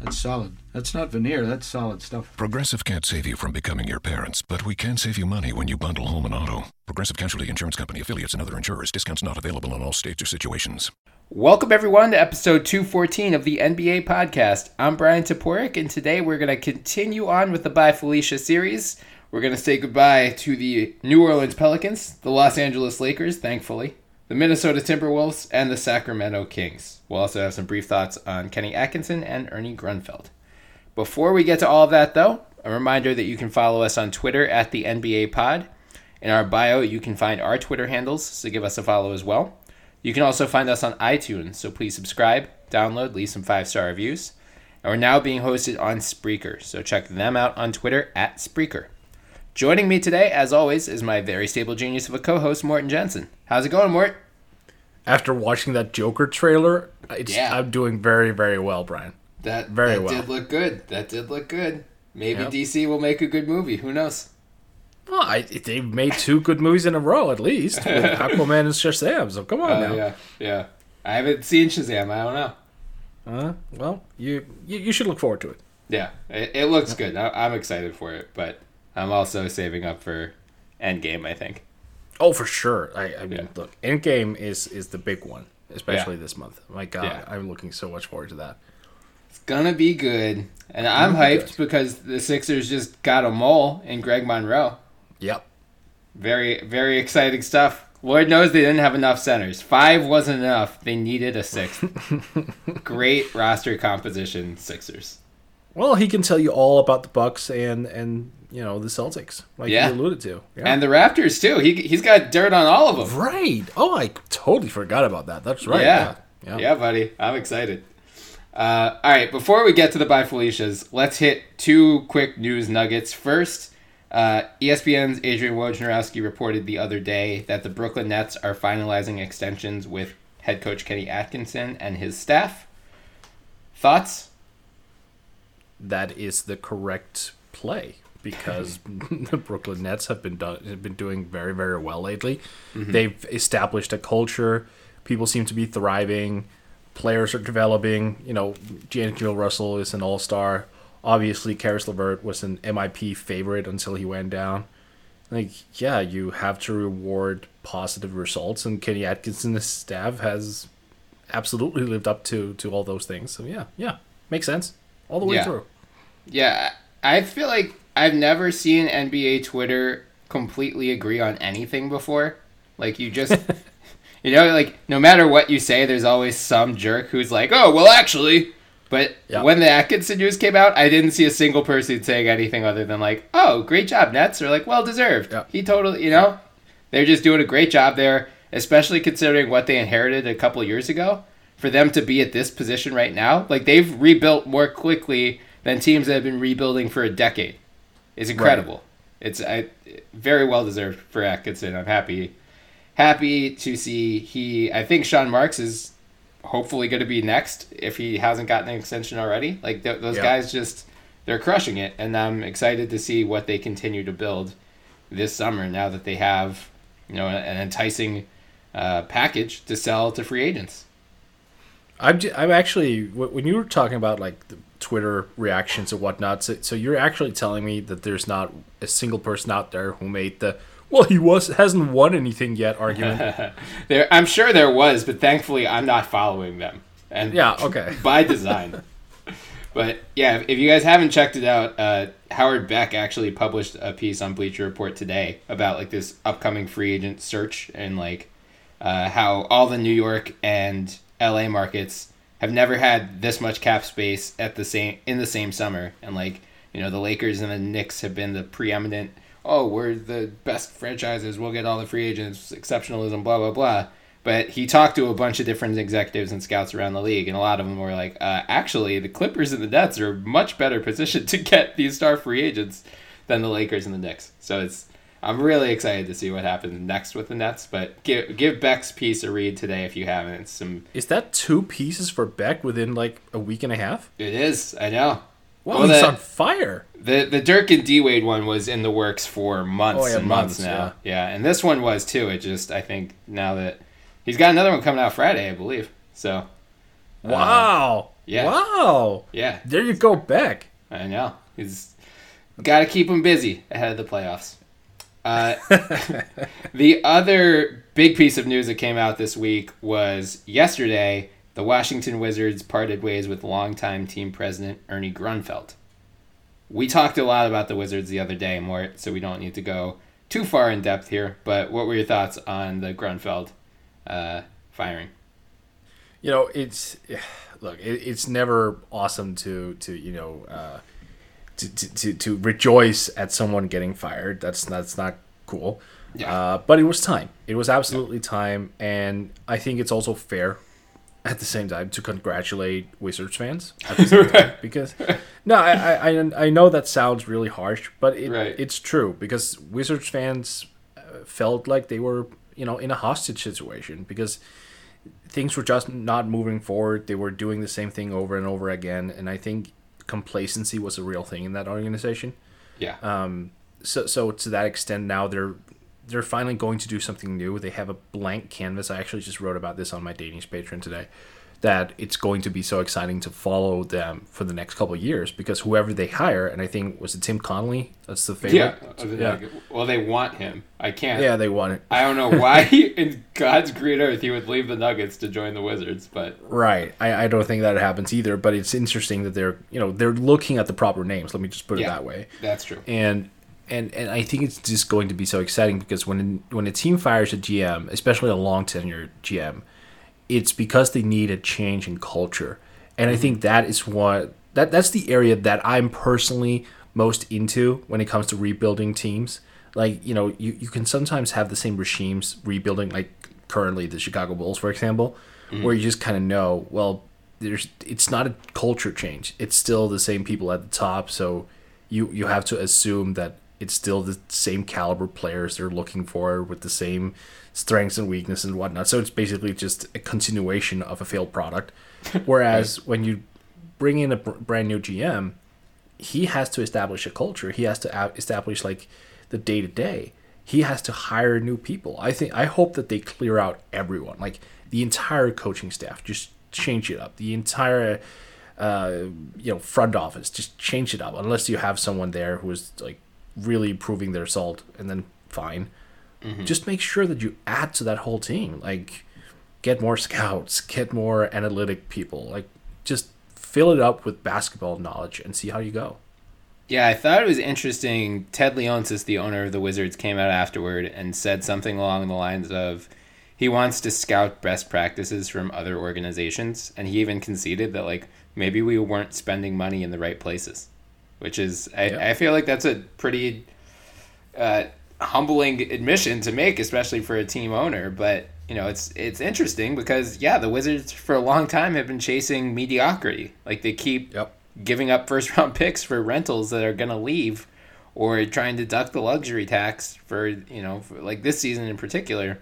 That's solid. That's not veneer. That's solid stuff. Progressive can't save you from becoming your parents, but we can save you money when you bundle home and auto. Progressive Casualty Insurance Company affiliates and other insurers. Discounts not available in all states or situations. Welcome, everyone, to episode 214 of the NBA podcast. I'm Bryan Toporek, and today we're going to continue on with the Bye Felicia series. We're going to say goodbye to the New Orleans Pelicans, the Los Angeles Lakers, thankfully, the Minnesota Timberwolves, and the Sacramento Kings. We'll also have some brief thoughts on Kenny Atkinson and Ernie Grunfeld. Before we get to all of that, though, a reminder that you can follow us on Twitter at the NBA Pod. In our bio, you can find our Twitter handles, so give us a follow as well. You can also find us on iTunes, so please subscribe, download, leave some five star reviews. And we're now being hosted on Spreaker, so check them out on Twitter at Spreaker. Joining me today, as always, is my very stable genius of a co host, Morten Jensen. How's it going, Mort? After watching that Joker trailer, it's, Yeah. I'm doing very, very well, Bryan. That Very that well. did look good. That did look good. Maybe Yep. DC will make a good movie. Who knows? Well, I, they've made two good movies in a row, at least, Aquaman and Shazam. So come on Oh now. yeah, yeah. I haven't seen Shazam. I don't know. Uh, well, you, you you should look forward to it. Yeah, it, it looks good. I, I'm excited for it, but I'm also saving up for Endgame. I think. Oh, for sure. I, I mean, Yeah. look, Endgame is is the big one, especially Yeah. this month. My God, Yeah. I'm looking so much forward to that. It's gonna be good, and I'm Gonna be hyped good. because the Sixers just got a mole in Greg Monroe. Yep. Very, very exciting stuff. Lord knows they didn't have enough centers. Five wasn't enough. They needed a sixth. Great roster composition, Sixers. Well, he can tell you all about the Bucks and and you know the Celtics, like Yeah. you alluded to. Yeah. And the Raptors too. He he's got dirt on all of them. right. Oh, I totally forgot about that. That's right. Yeah. Yeah. yeah. buddy. I'm excited. Uh, all right, before we get to the Bye Felicias, let's hit two quick news nuggets. First, uh, ESPN's Adrian Wojnarowski reported the other day that the Brooklyn Nets are finalizing extensions with head coach Kenny Atkinson and his staff. Thoughts? that is the correct play because the Brooklyn Nets have been done, have been doing very very well lately. They've established a culture. People seem to be thriving. Players are developing. You know, D'Angelo Russell is an all star. Obviously, Caris LeVert was an MIP favorite until he went down. Like, yeah, you have to reward positive results, and Kenny Atkinson's staff has absolutely lived up to to all those things. So yeah, yeah, makes sense all the way Yeah. through. Yeah, I feel like I've never seen NBA Twitter completely agree on anything before. Like you just you know, like no matter what you say, there's always some jerk who's like, "Oh, well, actually." But when the Atkinson news came out, I didn't see a single person saying anything other than like, "Oh, great job, Nets," or like, "Well deserved." He totally, you know, they're just doing a great job there, especially considering what they inherited a couple years ago. For them to be at this position right now, like they've rebuilt more quickly than teams that have been rebuilding for a decade. It's incredible. It's I, very well deserved for Atkinson. I'm happy, happy to see he. I think Sean Marks is hopefully going to be next if he hasn't gotten an extension already. Like th- those Yeah. guys just they're crushing it, and I'm excited to see what they continue to build this summer. Now that they have you know an enticing uh, package to sell to free agents. I'm, j- I'm actually when you were talking about like the Twitter reactions and whatnot. So, so you're actually telling me that there's not a single person out there who made the well, he was hasn't won anything yet argument. There, I'm sure there was, but thankfully I'm not following them. And yeah, okay. by design. but yeah, if you guys haven't checked it out, uh, Howard Beck actually published a piece on Bleacher Report today about like this upcoming free agent search and like uh, how all the New York and LA markets have never had this much cap space at the same in the same summer, and like you know the Lakers and the Knicks have been the preeminent. Oh, we're the best franchises. We'll get all the free agents. Exceptionalism. Blah blah blah. But he talked to a bunch of different executives and scouts around the league, and a lot of them were like, uh, actually, the Clippers and the Nets are much better positioned to get these star free agents than the Lakers and the Knicks. So it's I'm really excited to see what happens next with the Nets. But give give Beck's piece a read today if you haven't. It's some Is that two pieces for Beck within like a week and a half? it is I know. Wow, Well, he's the- on fire. The the Dirk and D Wade one was in the works for months Oh, yeah, and months, months, now. Yeah. and this one was too. It just I think now that he's got another one coming out Friday, I believe. So uh, Wow. yeah. Wow. yeah, There you go, Beck. I know. He's got to keep him busy ahead of the playoffs. Uh, the other big piece of news that came out this week was yesterday. The Washington Wizards parted ways with longtime team president Ernie Grunfeld. We talked a lot about the Wizards the other day, Mort, so we don't need to go too far in depth here. But what were your thoughts on the Grunfeld uh, firing? You know, it's look, it, it's never awesome to to you know uh, to, to, to to rejoice at someone getting fired. That's that's not cool. Yeah. Uh, but it was time. It was absolutely time, and I think it's also fair at the same time to congratulate Wizards fans at the same time because no, I, I I- I know that sounds really harsh, but it, Right. it's true because Wizards fans uh, felt like they were you know in a hostage situation because things were just not moving forward. They were doing the same thing over and over again, and I think complacency was a real thing in that organization. Yeah. Um, so so to that extent, now they're they're finally going to do something new. They have a blank canvas. I actually just wrote about this on my Danish Patreon today. That it's going to be so exciting to follow them for the next couple of years because whoever they hire, and I think was it Tim Connolly? That's the yeah. favorite. yeah, Well, they want him. I can't. yeah, they want it. I don't know why in God's green earth he would leave the Nuggets to join the Wizards, but Right. I, I don't think that happens either, but it's interesting that they're you know they're looking at the proper names. Let me just put it Yeah. that way. that's true. and and and I think it's just going to be so exciting because when when a team fires a GM, especially a long tenured GM, it's because they need a change in culture, and I think mm-hmm. that is what that that's the area that I'm personally most into when it comes to rebuilding teams. Like you know, you you can sometimes have the same regimes rebuilding, like currently the Chicago Bulls, for example, mm-hmm. where you just kind of know, well, there's it's not a culture change. It's still the same people at the top, so you you have to assume that it's still the same caliber players they're looking for with the same strengths and weaknesses and whatnot. So it's basically just a continuation of a failed product. Whereas when you bring in a brand new GM, he has to establish a culture. He has to establish like the day to day. He has to hire new people. I think I hope that they clear out everyone, like the entire coaching staff. Just change it up. The entire uh, you know front office. Just change it up. Unless you have someone there who is like really proving their salt, and then fine. Mm-hmm. Just make sure that you add to that whole team. Like get more scouts, get more analytic people. Like just fill it up with basketball knowledge and see how you go. Yeah, I thought it was interesting. Ted Leonsis, the owner of the Wizards, came out afterward and said something along the lines of he wants to scout best practices from other organizations, and he even conceded that like maybe we weren't spending money in the right places, which is I, Yeah. I feel like that's a pretty uh, humbling admission to make, especially for a team owner. But you know, it's it's interesting because yeah, the Wizards for a long time have been chasing mediocrity. Like they keep Yep. giving up first round picks for rentals that are gonna leave, or trying to duck the luxury tax for you know for, like this season in particular.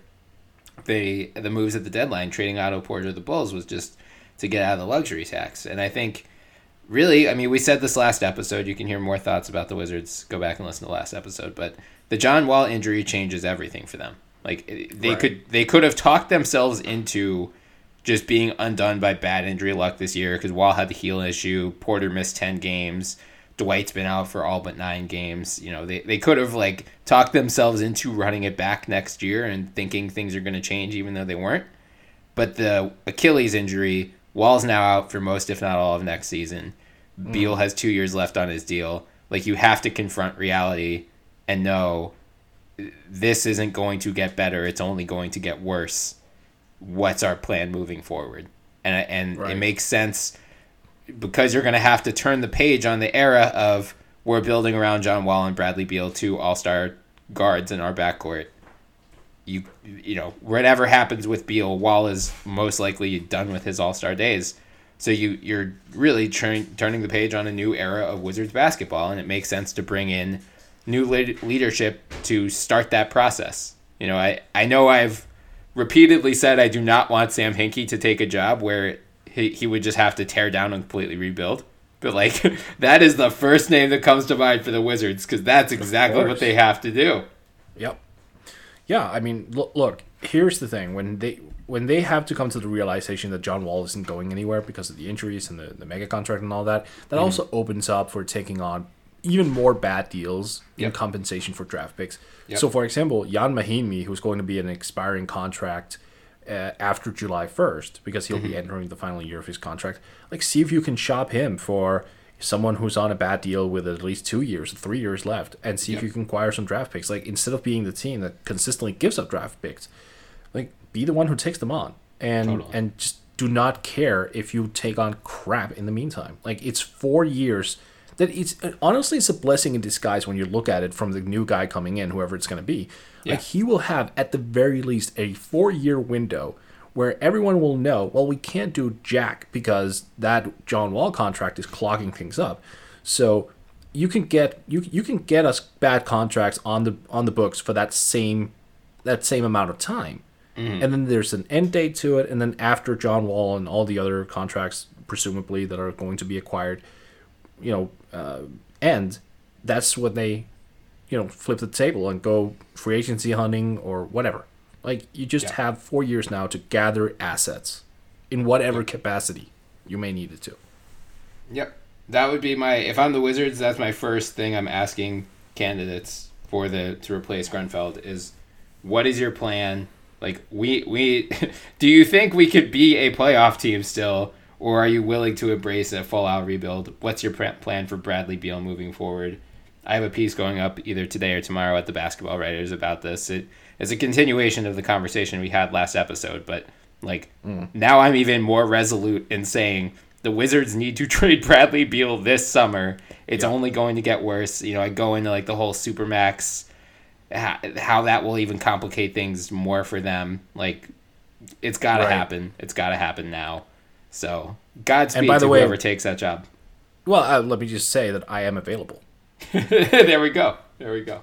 They the moves at the deadline, trading Otto Porter the Bulls was just to get out of the luxury tax, and I think really, I mean, we said this last episode. You can hear more thoughts about the Wizards. Go back and listen to the last episode. But the John Wall injury changes everything for them. Like they Right. could they could have talked themselves into just being undone by bad injury luck this year because Wall had the heel issue. Porter missed ten games. Dwight's been out for all but nine games. You know, they, they could have like talked themselves into running it back next year and thinking things are going to change even though they weren't. But the Achilles injury, Wall's now out for most, if not all, of next season. Mm-hmm. Beal has two years left on his deal. Like you have to confront reality and know this isn't going to get better. It's only going to get worse. what's our plan moving forward, and and it makes sense because you're going to have to turn the page on the era of we're building around John Wall and Bradley Beal, two All Star guards in our backcourt. You you know whatever happens with Beal, Wall is most likely done with his All Star days. So you you're really turn, turning the page on a new era of Wizards basketball, and it makes sense to bring in new lead- leadership to start that process. You know, I I know I've repeatedly said I do not want Sam Hinkie to take a job where he, he would just have to tear down and completely rebuild. But like that is the first name that comes to mind for the Wizards because that's exactly what they have to do. Yep. Yeah, I mean, look, look. Here's the thing: when they when they have to come to the realization that John Wall isn't going anywhere because of the injuries and the, the mega contract and all that, that also opens up for taking on even more bad deals in compensation for draft picks. Yep. So, for example, Jan Mahinmi, who's going to be an expiring contract uh, after July 1st because he'll be entering the final year of his contract, like see if you can shop him for someone who's on a bad deal with at least two years, three years left, and see if you can acquire some draft picks. Like instead of being the team that consistently gives up draft picks, like be the one who takes them on and Totally. and just do not care if you take on crap in the meantime. Like it's four years that it's honestly it's a blessing in disguise when you look at it from the new guy coming in, whoever it's going to be. Yeah. Like he will have at the very least a four year window where everyone will know, well, we can't do jack because that John Wall contract is clogging things up. So you can get you you can get us bad contracts on the on the books for that same that same amount of time. And then there's an end date to it, and then after John Wall and all the other contracts, presumably that are going to be acquired, you know, uh, end, that's when they, you know, flip the table and go free agency hunting or whatever. Like you just Yeah. have four years now to gather assets, in whatever capacity you may need it to. Yep. That would be my if I'm the Wizards, that's my first thing I'm asking candidates for the to replace Grunfeld is what is your plan? Like we we do you think we could be a playoff team still or are you willing to embrace a full out rebuild? What's your plan for Bradley Beal moving forward? I have a piece going up either today or tomorrow at the Basketball Writers about this. It is a continuation of the conversation we had last episode, but like now I'm even more resolute in saying the Wizards need to trade Bradley Beal this summer. It's only going to get worse. You know, I go into like the whole supermax, how, how that will even complicate things more for them. Like, it's got to Right. happen. It's got to happen now. So, Godspeed by the to way- whoever takes that job. Well, uh, let me just say that I am available. there we go. There we go.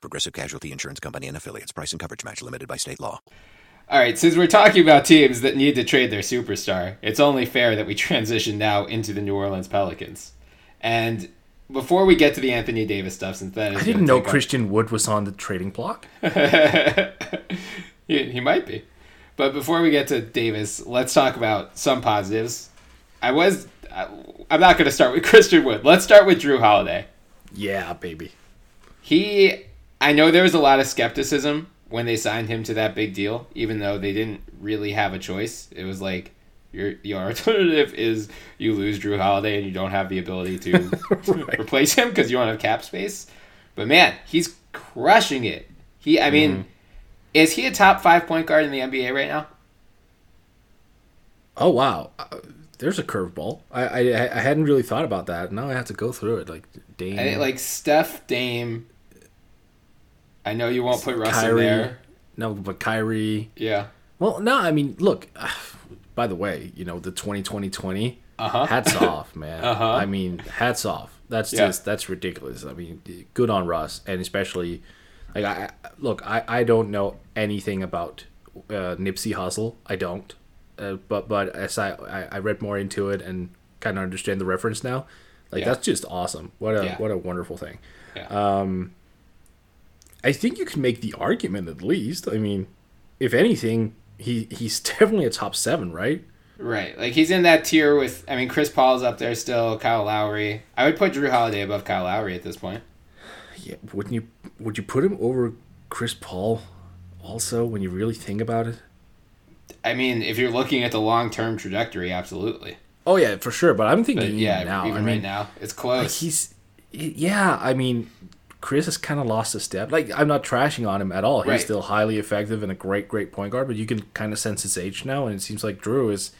Progressive Casualty Insurance Company and affiliates. Price and coverage match limited by state law. All right, since we're talking about teams that need to trade their superstar, it's only fair that we transition now into the New Orleans Pelicans. And before we get to the Anthony Davis stuff, since that is I didn't know Christian Wood was on the trading block. he, he might be. But before we get to Davis, let's talk about some positives. I was. I, I'm not going to start with Christian Wood. Let's start with Jrue Holiday. Yeah, baby. He, I know there was a lot of skepticism when they signed him to that big deal, even though they didn't really have a choice. It was like your your alternative is you lose Jrue Holiday and you don't have the ability to replace him because you don't have cap space. But man, he's crushing it. He, I mean, is he a top five point guard in the NBA right now? Oh wow, uh, there's a curveball. I, I I hadn't really thought about that. Now I have to go through it. Like Dame, I, like Steph, Dame. I know you won't put Russ in there. No, but Kyrie. Yeah. Well, no, I mean, look, by the way, you know the 2020 Uh-huh. hats off, man. Uh-huh. I mean, hats off. That's Yeah. just that's ridiculous. I mean, good on Russ, and especially like I look, I I don't know anything about uh, Nipsey Hussle. I don't, uh, but but as I, I I read more into it and kind of understand the reference now, like Yeah. that's just awesome. What a Yeah. what a wonderful thing. Yeah. I think you can make the argument at least. I mean, if anything, he he's definitely a top seven, right? Right. Like he's in that tier with I mean Chris Paul's up there still, Kyle Lowry. I would put Jrue Holiday above Kyle Lowry at this point. Yeah, wouldn't you? Would you put him over Chris Paul? Also, when you really think about it. I mean, if you're looking at the long term trajectory, absolutely. Oh yeah, for sure. But I'm thinking But even yeah, now. even I mean, right now, it's like, close. he's yeah. I mean, Chris has kind of lost a step. Like I'm not trashing on him at all. He's Right. still highly effective and a great, great point guard. But you can kind of sense his age now, and it seems like Jrue is.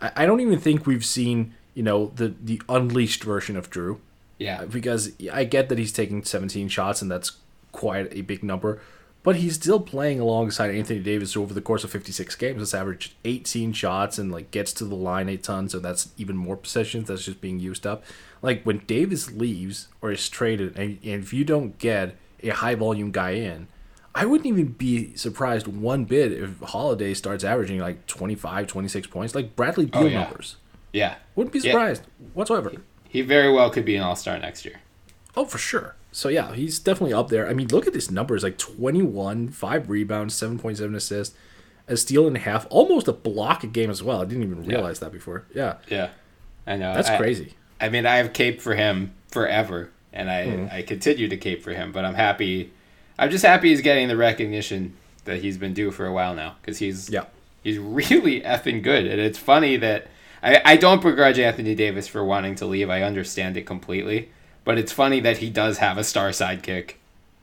I, I don't even think we've seen you know the the unleashed version of Jrue. yeah. because I get that he's taking 17 shots and that's quite a big number, but he's still playing alongside Anthony Davis over the course of 56 games. It's averaged 18 shots and like gets to the line a ton, so that's even more possessions that's just being used up. Like when Davis leaves or is traded, and, and if you don't get a high volume guy in, I wouldn't even be surprised one bit if Holiday starts averaging like 25, 26 points, like Bradley oh, Beal Oh, yeah. numbers. Yeah. Wouldn't be Yeah. surprised whatsoever. He very well could be an all star next year. Oh, for sure. So yeah, he's definitely up there. I mean, look at his numbers: like twenty-one, five rebounds, seven point seven assists, a steal and a half, almost a block a game as well. I didn't even realize that before. Yeah, Yeah. I know. that's I- crazy. I mean, I have cape for him forever, and I Mm-hmm. I continue to cape for him. But I'm happy. I'm just happy he's getting the recognition that he's been due for a while now because he's Yeah. he's really effing good. And it's funny that I I don't begrudge Anthony Davis for wanting to leave. I understand it completely, but it's funny that he does have a star sidekick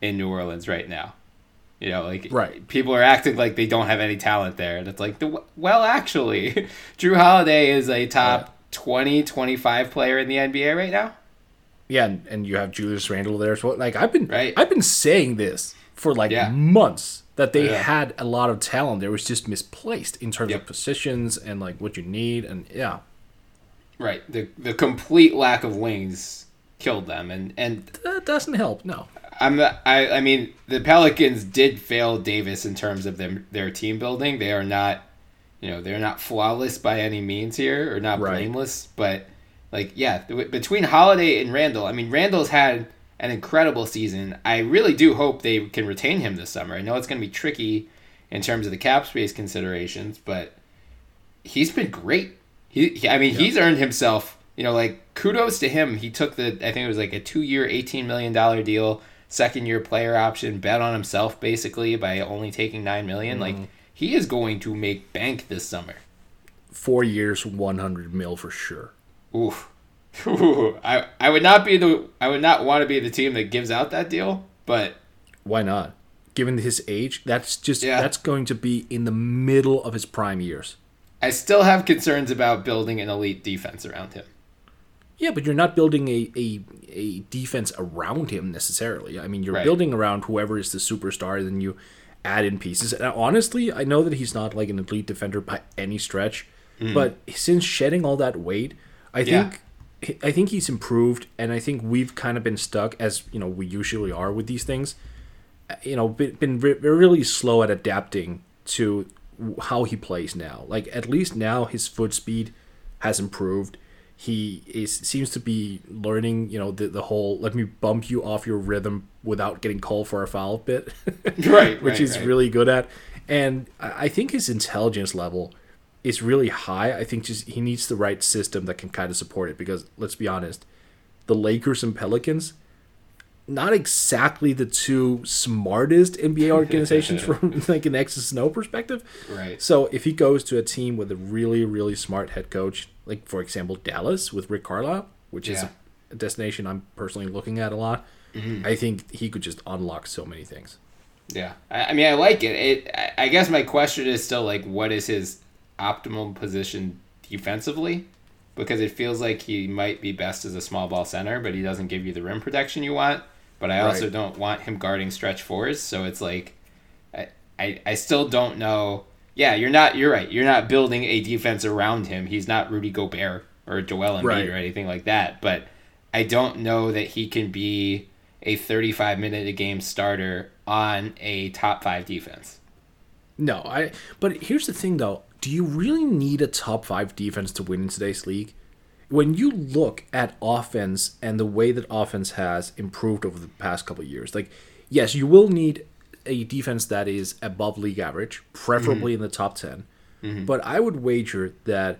in New Orleans right now. You know, like Right. people are acting like they don't have any talent there, and it's like, the, well, actually, Jrue Holiday is a top 20, 25 player in the NBA right now. Yeah, and, and you have Julius Randle there as well. Like I've been, Right. I've been saying this for like Yeah. months that they Yeah. had a lot of talent. There was just misplaced in terms Yep. of positions and like what you need, and yeah, Right. The the complete lack of wings killed them, and and that doesn't help. No, I'm I I mean the Pelicans did fail Davis in terms of them their team building. They are not, you know, they're not flawless by any means here, or not Right. blameless. But like, yeah, between Holiday and Randle, I mean, Randle's had an incredible season. I really do hope they can retain him this summer. I know it's going to be tricky in terms of the cap space considerations, but he's been great. He, he- I mean, he's earned himself. You know, like kudos to him. He took the I think it was like a two year, eighteen million dollar deal, second year player option, bet on himself basically by only taking nine million. Like mm-hmm. he is going to make bank this summer. four years, one hundred mil for sure. Oof. Ooh, I I would not be the I would not want to be the team that gives out that deal, but Why not? Given his age, that's just Yeah. that's going to be in the middle of his prime years. I still have concerns about building an elite defense around him. Yeah, but you're not building a, a, a defense around him necessarily. I mean, you're Right. building around whoever is the superstar, then you add in pieces. And honestly, I know that he's not like an elite defender by any stretch, mm. but since shedding all that weight, I. Yeah. think I think he's improved, and I think we've kind of been stuck as you know we usually are with these things. You know, been, been re- really slow at adapting to how he plays now. Like at least now his foot speed has improved. He is seems to be learning, you know, the the whole let me bump you off your rhythm without getting called for a foul bit. Right, which right, he's right. really good at. And I I think his intelligence level is really high. I think just he needs the right system that can kind of support it because let's be honest, the Lakers and Pelicans not exactly the two smartest NBA organizations from like an X's O perspective. Right. So if he goes to a team with a really, really smart head coach, like for example Dallas with Rick Carlisle, which is a destination I'm personally looking at a lot, mm-hmm. I think he could just unlock so many things. Yeah, I, I mean, I like it. It. I guess my question is still like, what is his optimal position defensively? Because it feels like he might be best as a small ball center, but he doesn't give you the rim protection you want. But I also don't want him guarding stretch fours, so it's like, I, I, I still don't know. yeah, you're not. You're right. You're not building a defense around him. He's not Rudy Gobert or Joel Embiid Right. or anything like that. But I don't know that he can be a 35 minute a game starter on a top five defense. No, I. But here's the thing, though. Do you really need a top five defense to win in today's league? When you look at offense and the way that offense has improved over the past couple of years, like, yes, you will need a defense that is above league average, preferably in the top 10. But I would wager that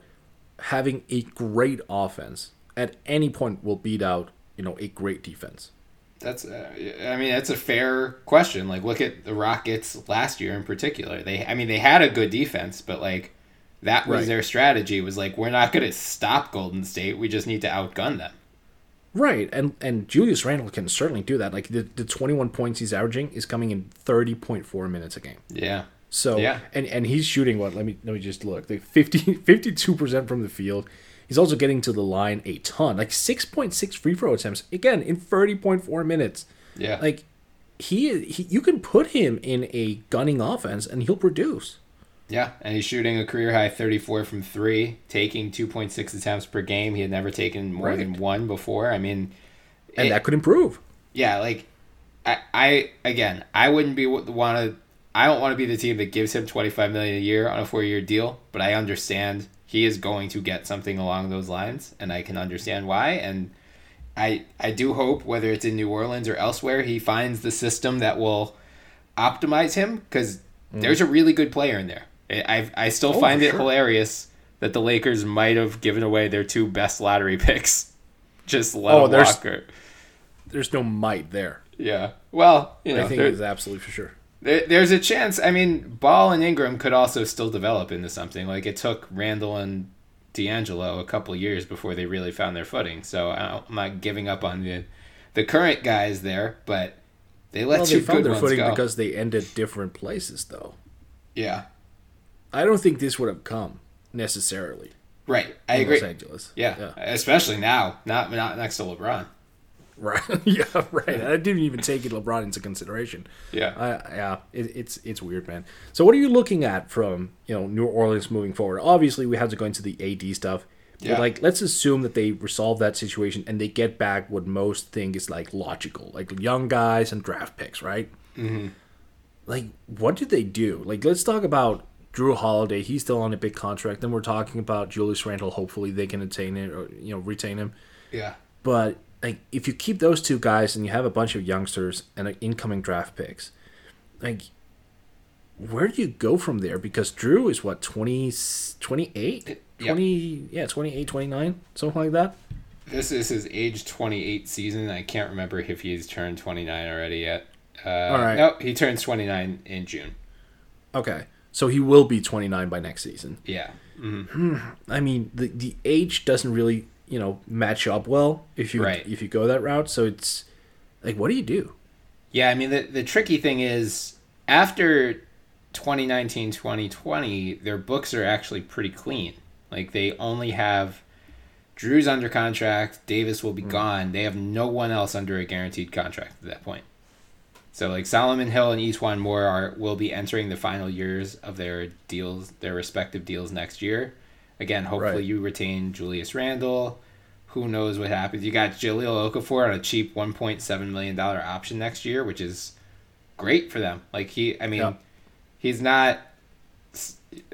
having a great offense at any point will beat out, you know, a great defense. That's, uh, I mean, that's a fair question. Like, look at the Rockets last year in particular. They, I mean, they had a good defense, but like, that was Right. their strategy. Was like, we're not going to stop Golden State. We just need to outgun them. Right, and and Julius Randle can certainly do that. Like the, the 21 points he's averaging is coming in 30.4 minutes a game. Yeah. So Yeah. and and he's shooting what? Let me let me just look. Like 50 52 percent from the field. He's also getting to the line a ton, like 6.6 free throw attempts again in 30.4 minutes. Yeah. Like he, he you can put him in a gunning offense and he'll produce. Yeah, and he's shooting a career high 34 from three, taking 2.6 attempts per game. He had never taken more than one before. I mean, And it- that could improve. yeah, like I, I again, I wouldn't be want to. I don't want to be the team that gives him 25 million a year on a four-year deal, but I understand he is going to get something along those lines, and I can understand why. And I, I do hope whether it's in New Orleans or elsewhere, he finds the system that will optimize him because mm. there's a really good player in there. I, I still Oh, find it sure. hilarious that the Lakers might have given away their two best lottery picks. Just let Oh, there's- walk. There's no might there. yeah. Well, you know, I think it's absolutely for sure. there, there's a chance. I mean, Ball and Ingram could also still develop into something. Like it took Randle and D'Angelo a couple years before they really found their footing. So I'm not giving up on the the current guys there, but they let Well, two they found their footing go. because they ended different places, though. yeah, I don't think this would have come necessarily. right. I agree. Los Angeles. Yeah. especially now, not not next to LeBron. Right. yeah. Right. I didn't even take it LeBron into consideration. Yeah. I, yeah. It, it's it's weird, man. So, what are you looking at from you know New Orleans moving forward? Obviously, we have to go into the AD stuff. Yeah. But like, let's assume that they resolve that situation and they get back what most think is like logical, like young guys and draft picks, right? Mm-hmm. Like, what do they do? Like, let's talk about Jrue Holiday. He's still on a big contract. Then we're talking about Julius Randle. Hopefully, they can attain it or you know retain him. yeah. But like, if you keep those two guys and you have a bunch of youngsters and like, incoming draft picks, like, where do you go from there? Because Jrue is what 20, 28? Yep. 20 yeah 28 29 something like that This is his age 28 season. I can't remember if he's turned 29 already yet. Uh, All right. Nope, he turns 29 in June. okay so he will be 29 by next season Yeah. Hmm. i mean the the age doesn't really you know match up well if you Right. if you go that route so it's like what do you do Yeah, I mean the the tricky thing is after 2019 2020 their books are actually pretty clean. Like they only have Jrue's under contract, Davis will be hmm. gone. They have no one else under a guaranteed contract at that point. So like Solomon Hill and E'Twaun Moore are will be entering the final years of their deals, their respective deals next year. Again, hopefully Right. you retain Julius Randle. Who knows what happens? You got Jahlil Okafor on a cheap 1.7 million dollar option next year, which is great for them. Like he, I mean, Yeah. he's not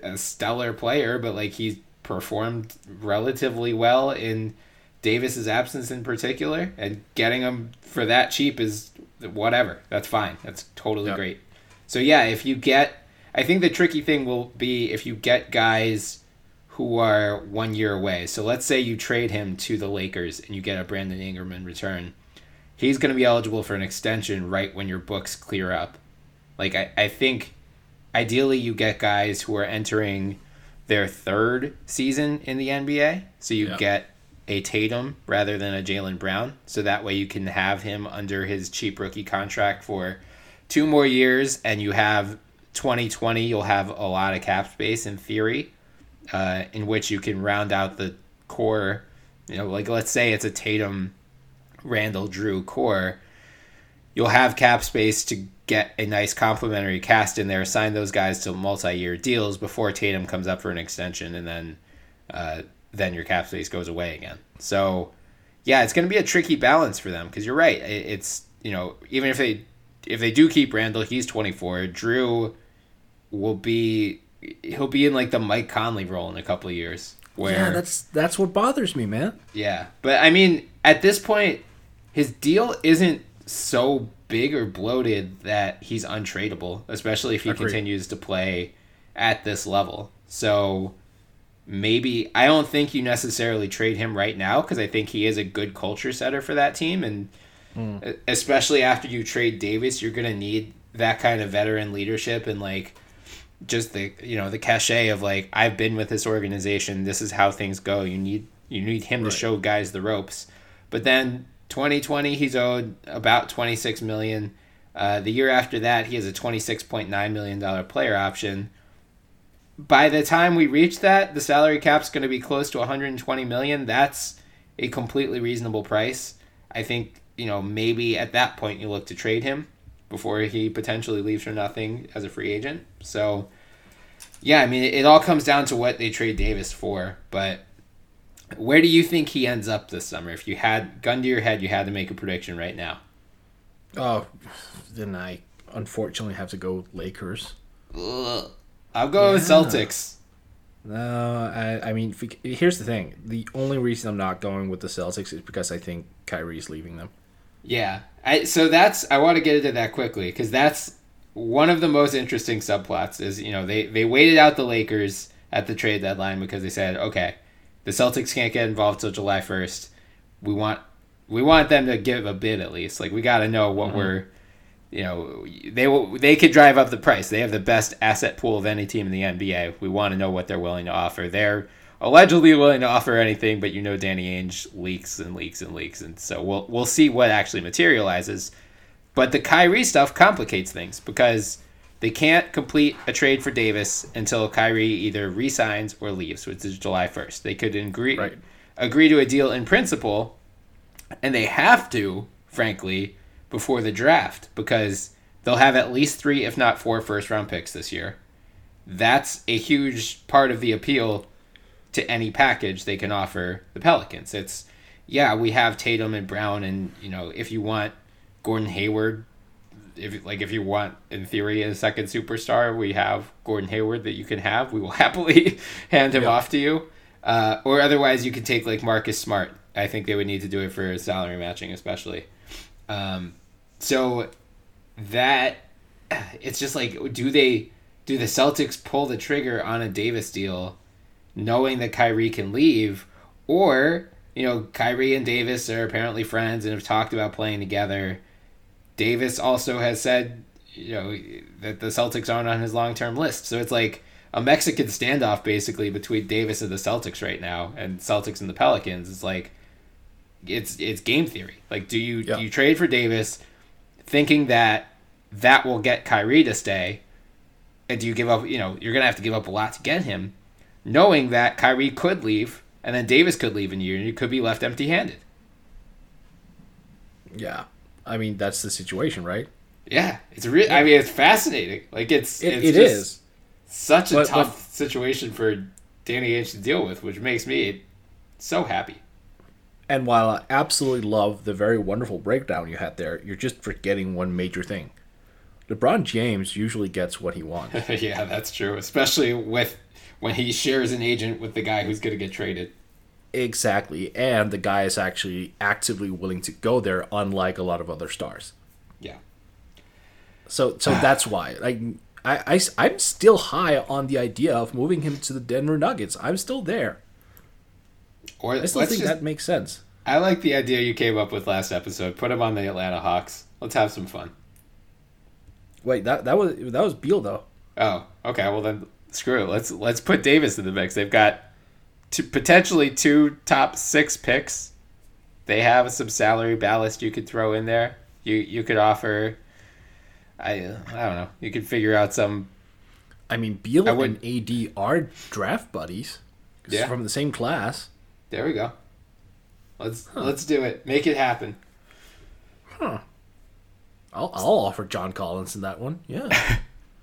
a stellar player, but like he's performed relatively well in Davis's absence in particular, and getting him for that cheap is whatever. That's fine. That's totally Yeah. great. So yeah, if you get, I think the tricky thing will be if you get guys who are one year away. So let's say you trade him to the Lakers and you get a Brandon Ingram in return. He's going to be eligible for an extension right when your books clear up. Like I, I think ideally you get guys who are entering their third season in the NBA. So you Yeah. get a Tatum rather than a Jaylen Brown. So that way you can have him under his cheap rookie contract for two more years and you have 2020 you'll have a lot of cap space in theory uh, in which you can round out the core you know like let's say it's a Tatum Randle Jrue core you'll have cap space to get a nice complementary cast in there, sign those guys to multi-year deals before Tatum comes up for an extension, and then uh, then your cap space goes away again. So yeah, it's going to be a tricky balance for them because you're right. It, it's you know even if they if they do keep Randle, he's 24. Jrue will be he'll be in like the Mike Conley role in a couple of years. Where Yeah, that's that's what bothers me, man. yeah, but I mean, at this point, his deal isn't so big or bloated that he's untradeable, especially if he Agreed. continues to play at this level. So maybe I don't think you necessarily trade him right now because I think he is a good culture setter for that team, and e- especially after you trade Davis, you're gonna need that kind of veteran leadership and like just the you know the cachet of like I've been with this organization. This is how things go. You need you need him to show guys the ropes. But then 2020, he's owed about 26 million. Uh, the year after that, he has a 26.9 million dollar player option. By the time we reach that, the salary cap's going to be close to 120 million. That's a completely reasonable price. I think you know maybe at that point you look to trade him before he potentially leaves for nothing as a free agent. So, yeah, I mean, it, all comes down to what they trade Davis for. But where do you think he ends up this summer? If you had gun to your head, you had to make a prediction right now. Oh, then I unfortunately have to go Lakers. Ugh. I'll go with Celtics. No, I, I mean, here's the thing. The only reason I'm not going with the Celtics is because I think Kyrie's leaving them. Yeah. I so that's I want to get into that quickly because that's one of the most interesting subplots. Is you know they they waited out the Lakers at the trade deadline because they said okay, the Celtics can't get involved till July first. We want we want them to give a bid at least. Like we got to know what mm-hmm. we're you know they will they could drive up the price. They have the best asset pool of any team in the NBA. We want to know what they're willing to offer. They're allegedly willing to offer anything, but you know Danny Ainge leaks and leaks and leaks, and so we'll we'll see what actually materializes. But the Kyrie stuff complicates things because they can't complete a trade for Davis until Kyrie either resigns or leaves, which is July first. They could agree Right. agree to a deal in principle, and they have to, frankly, before the draft because they'll have at least three, if not four, first round picks this year. That's a huge part of the appeal to any package they can offer the Pelicans. It's yeah, we have Tatum and Brown, and you know if you want Gordon Hayward, if like if you want in theory a second superstar, we have Gordon Hayward that you can have. We will happily hand him off to you, uh, or otherwise you could take like Marcus Smart. I think they would need to do it for salary matching, especially. Um, so that it's just like do they do the Celtics pull the trigger on a Davis deal knowing that Kyrie can leave? Or you know Kyrie and Davis are apparently friends and have talked about playing together. Davis also has said you know that the Celtics aren't on his long-term list. So it's like a Mexican standoff basically between Davis and the Celtics right now and Celtics and the Pelicans. It's like it's it's game theory like do you Yeah. do you trade for Davis thinking that that will get Kyrie to stay and do you give up you know you're gonna have to give up a lot to get him knowing that Kyrie could leave and then Davis could leave in a year and you could be left empty handed Yeah. I mean, that's the situation, right? yeah it's real I mean it's fascinating like it's It, it's it just is. such a But- tough situation for Danny Ainge to deal with which makes me so happy And while I absolutely love the very wonderful breakdown you had there, you're just forgetting one major thing. LeBron James usually gets what he wants. yeah that's true especially with when he shares an agent with the guy who's gonna get traded exactly. And the guy is actually actively willing to go there, unlike a lot of other stars. yeah So so that's why. Like I, I, I'm still high on the idea of moving him to the Denver Nuggets. I'm still there. Or I still think just, that makes sense. I like the idea you came up with last episode put him on the Atlanta Hawks let's have some fun Wait, that that was that was Beal though. Oh, okay. Well then, screw it. Let's let's put Davis in the mix. They've got two, potentially two top six picks. They have some salary ballast you could throw in there. You you could offer. I I don't know. You could figure out some. I mean, Beal I and AD are draft buddies. Yeah. From the same class. There we go. Let's let's do it. Make it happen. Huh. I'll, I'll offer John Collins in that one. Yeah.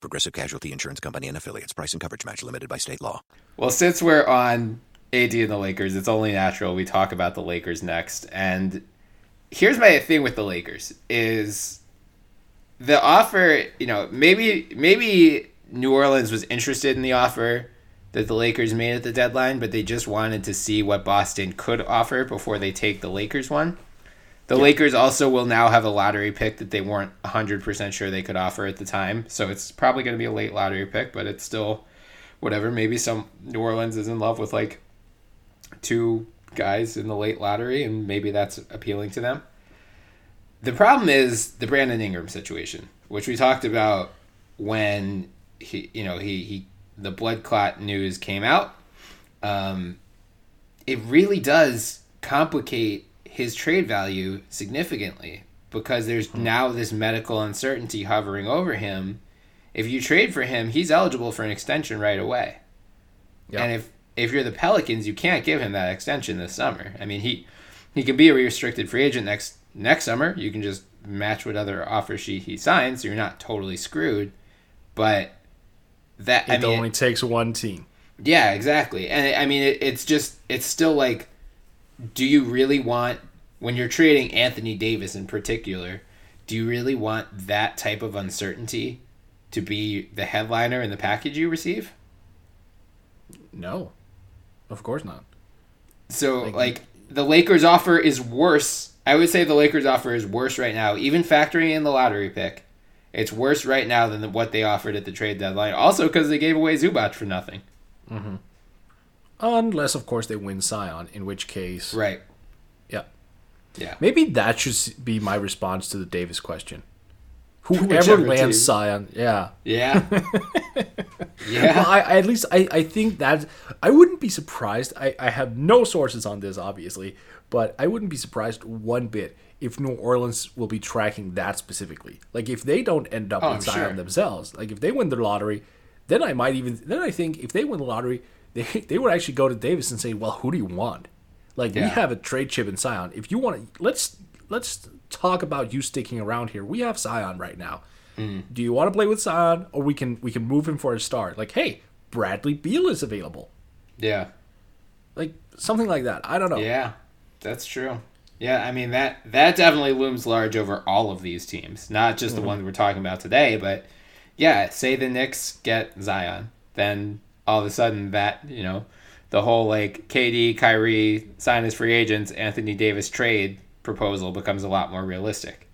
Progressive Casualty Insurance Company and affiliates. Price and coverage match limited by state law. Well, since we're on AD and the Lakers, it's only natural we talk about the Lakers next. And here's my thing with the Lakers is the offer, you know, maybe maybe New Orleans was interested in the offer that the Lakers made at the deadline, but they just wanted to see what Boston could offer before they take the Lakers one. The Lakers also will now have a lottery pick that they weren't 100% sure they could offer at the time. So it's probably going to be a late lottery pick, but it's still whatever. Maybe some New Orleans is in love with like two guys in the late lottery, and maybe that's appealing to them. The problem is the Brandon Ingram situation, which we talked about when he, you know, he, he the blood clot news came out. Um, it really does complicate his trade value significantly because there's hmm. now this medical uncertainty hovering over him. If you trade for him, he's eligible for an extension right away. Yeah. And if if you're the Pelicans, you can't give him that extension this summer. I mean, he he can be a restricted free agent next next summer. You can just match what other offer sheet he signs, so you're not totally screwed. But that It I mean, only takes one team. yeah, exactly. And I mean, it, it's just it's still like, do you really want when you're trading Anthony Davis in particular? Do you really want that type of uncertainty to be the headliner in the package you receive? No. Of course not. So like, the Lakers offer is worse. I would say the Lakers offer is worse right now, even factoring in the lottery pick. It's worse right now than what they offered at the trade deadline. Also, because they gave away Zubac for nothing. Mm-hmm. Unless, of course, they win Zion, in which case. Right. Yeah. Maybe that should be my response to the Davis question. Whoever lands team. Zion, yeah. Yeah. Well, yeah. I, I at least I, I think that I wouldn't be surprised. I, I have no sources on this, obviously, but I wouldn't be surprised one bit if New Orleans will be tracking that specifically. Like if they don't end up Oh, with Zion sure. themselves, like if they win the lottery, then I might even then I think if they win the lottery, they they would actually go to Davis and say, well, who do you want? Like we have a trade chip in Zion. If you want to, let's let's talk about you sticking around here. We have Zion right now. Mm. Do you want to play with Zion, or we can we can move him for a start? Like, hey, Bradley Beal is available. Yeah. Like something like that. I don't know. Yeah, that's true. Yeah, I mean that that definitely looms large over all of these teams, not just the ones we're talking about today. But yeah, say the Knicks get Zion, then all of a sudden that you know the whole like KD, Kyrie sign as free agents, Anthony Davis trade proposal becomes a lot more realistic.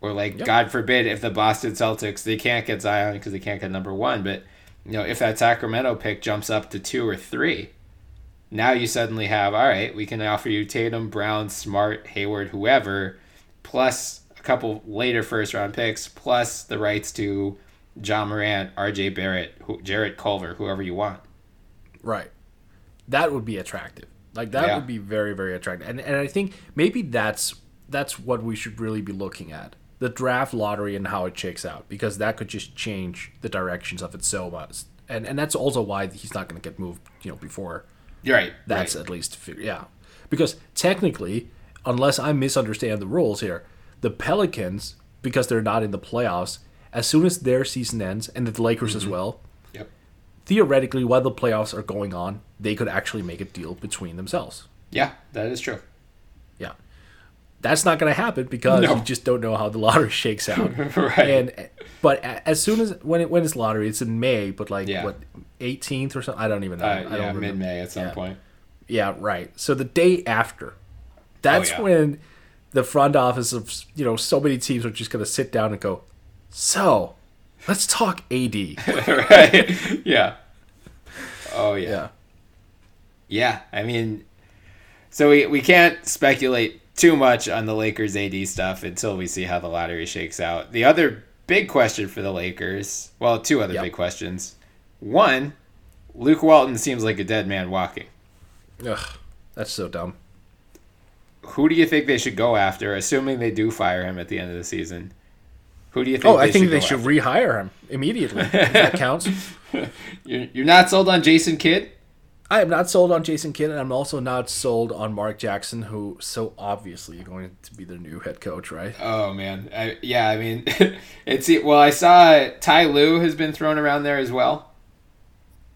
Or like, God forbid, if the Boston Celtics they can't get Zion because they can't get number one, but you know if that Sacramento pick jumps up to two or three, now you suddenly have all right we can offer you tatum brown smart hayward whoever plus a couple later first round picks plus the rights to ja morant rj barrett who, jarrett culver whoever you want Right. That would be attractive. Like that Yeah. would be very very attractive. And and I think maybe that's that's what we should really be looking at. The draft lottery and how it shakes out because that could just change the directions of it so much. And and that's also why he's not going to get moved, you know, before you're right that's right. at least yeah. Because technically, unless I misunderstand the rules here, the Pelicans because they're not in the playoffs, as soon as their season ends and the Lakers as mm-hmm. well, theoretically, while the playoffs are going on, they could actually make a deal between themselves. yeah that is true Yeah. That's not going to happen because No. you just don't know how the lottery shakes out. Right. And but as soon as when it when it's lottery, it's in May, but like Yeah. what 18th or something. I don't even know. Uh, I don't yeah, remember. mid May at some Yeah. point. Yeah, right. So the day after, that's Oh, yeah. when the front office of you know so many teams are just going to sit down and go, so let's talk AD. right? Yeah. Oh yeah. yeah. Yeah, I mean, so we we can't speculate too much on the Lakers AD stuff until we see how the lottery shakes out. The other big question for the Lakers, well, two other Yep. big questions. One, Luke Walton seems like a dead man walking. Ugh, that's so dumb. Who do you think they should go after, assuming they do fire him at the end of the season? Who do you think? Oh, I think they should after? rehire him immediately. that counts. You're, you're not sold on Jason Kidd? I am not sold on Jason Kidd, and I'm also not sold on Mark Jackson, who so obviously is going to be the new head coach, right? Oh man, I, yeah. I mean, it's well. I saw Ty Lue has been thrown around there as well,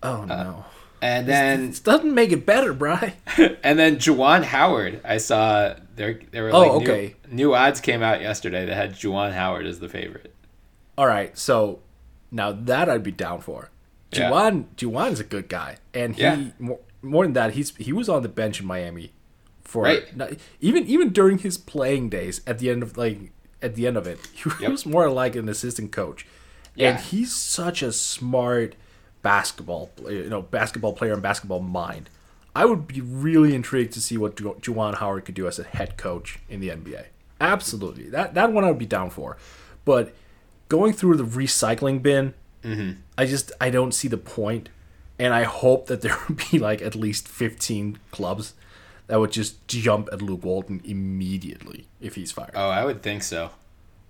Oh uh, no, and then it doesn't make it better, Bry. and then Juwan Howard. I saw there. There were Oh, like okay. new, new odds came out yesterday that had Juwan Howard as the favorite. All right, so now that I'd be down for. Yeah. Juwan, Juwan's a good guy, and he Yeah. more, more than that, he's he was on the bench in Miami for Right. not- even even during his playing days. At the end of like at the end of it, he Yep. was more like an assistant coach, Yeah. and he's such a smart basketball you know basketball player and basketball mind. I would be really intrigued to see what Ju- Juwan Howard could do as a head coach in the NBA. Absolutely, that that one I would be down for, but going through the recycling bin, mm-hmm. I just I don't see the point. point, and I hope that there would be like at least fifteen clubs that would just jump at Luke Walton immediately if he's fired. Oh, I would think so.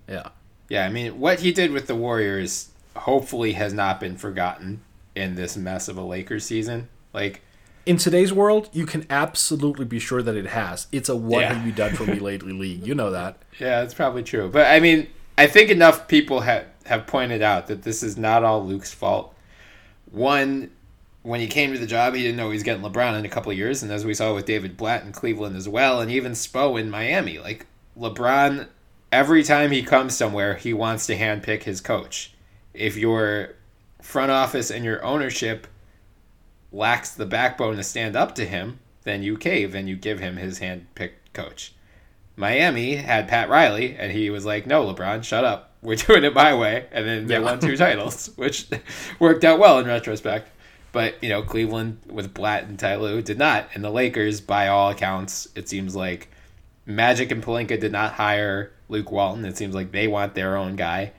yeah, Yeah, I mean, what he did with the Warriors hopefully has not been forgotten in this mess of a Lakers season. Like, in today's world, you can absolutely be sure that it has. It's a what Yeah. have you done for me lately league. You know that. yeah, that's probably true. But I mean, I think enough people have have pointed out that this is not all Luke's fault. One, when he came to the job, he didn't know he was getting LeBron in a couple of years, and as we saw with David Blatt in Cleveland as well, and even Spo in Miami, like LeBron, every time he comes somewhere, he wants to handpick his coach. If your front office and your ownership lacks the backbone to stand up to him, then you cave and you give him his hand-picked coach. Miami had Pat Riley, and he was like, "No, LeBron, shut up. We're doing it my way." And then they Yeah. won two titles, which worked out well in retrospect. But you know, Cleveland with Blatt and Ty Lue did not, and the Lakers, by all accounts, it seems like Magic and Pelinka did not hire Luke Walton. It seems like they want their own guy.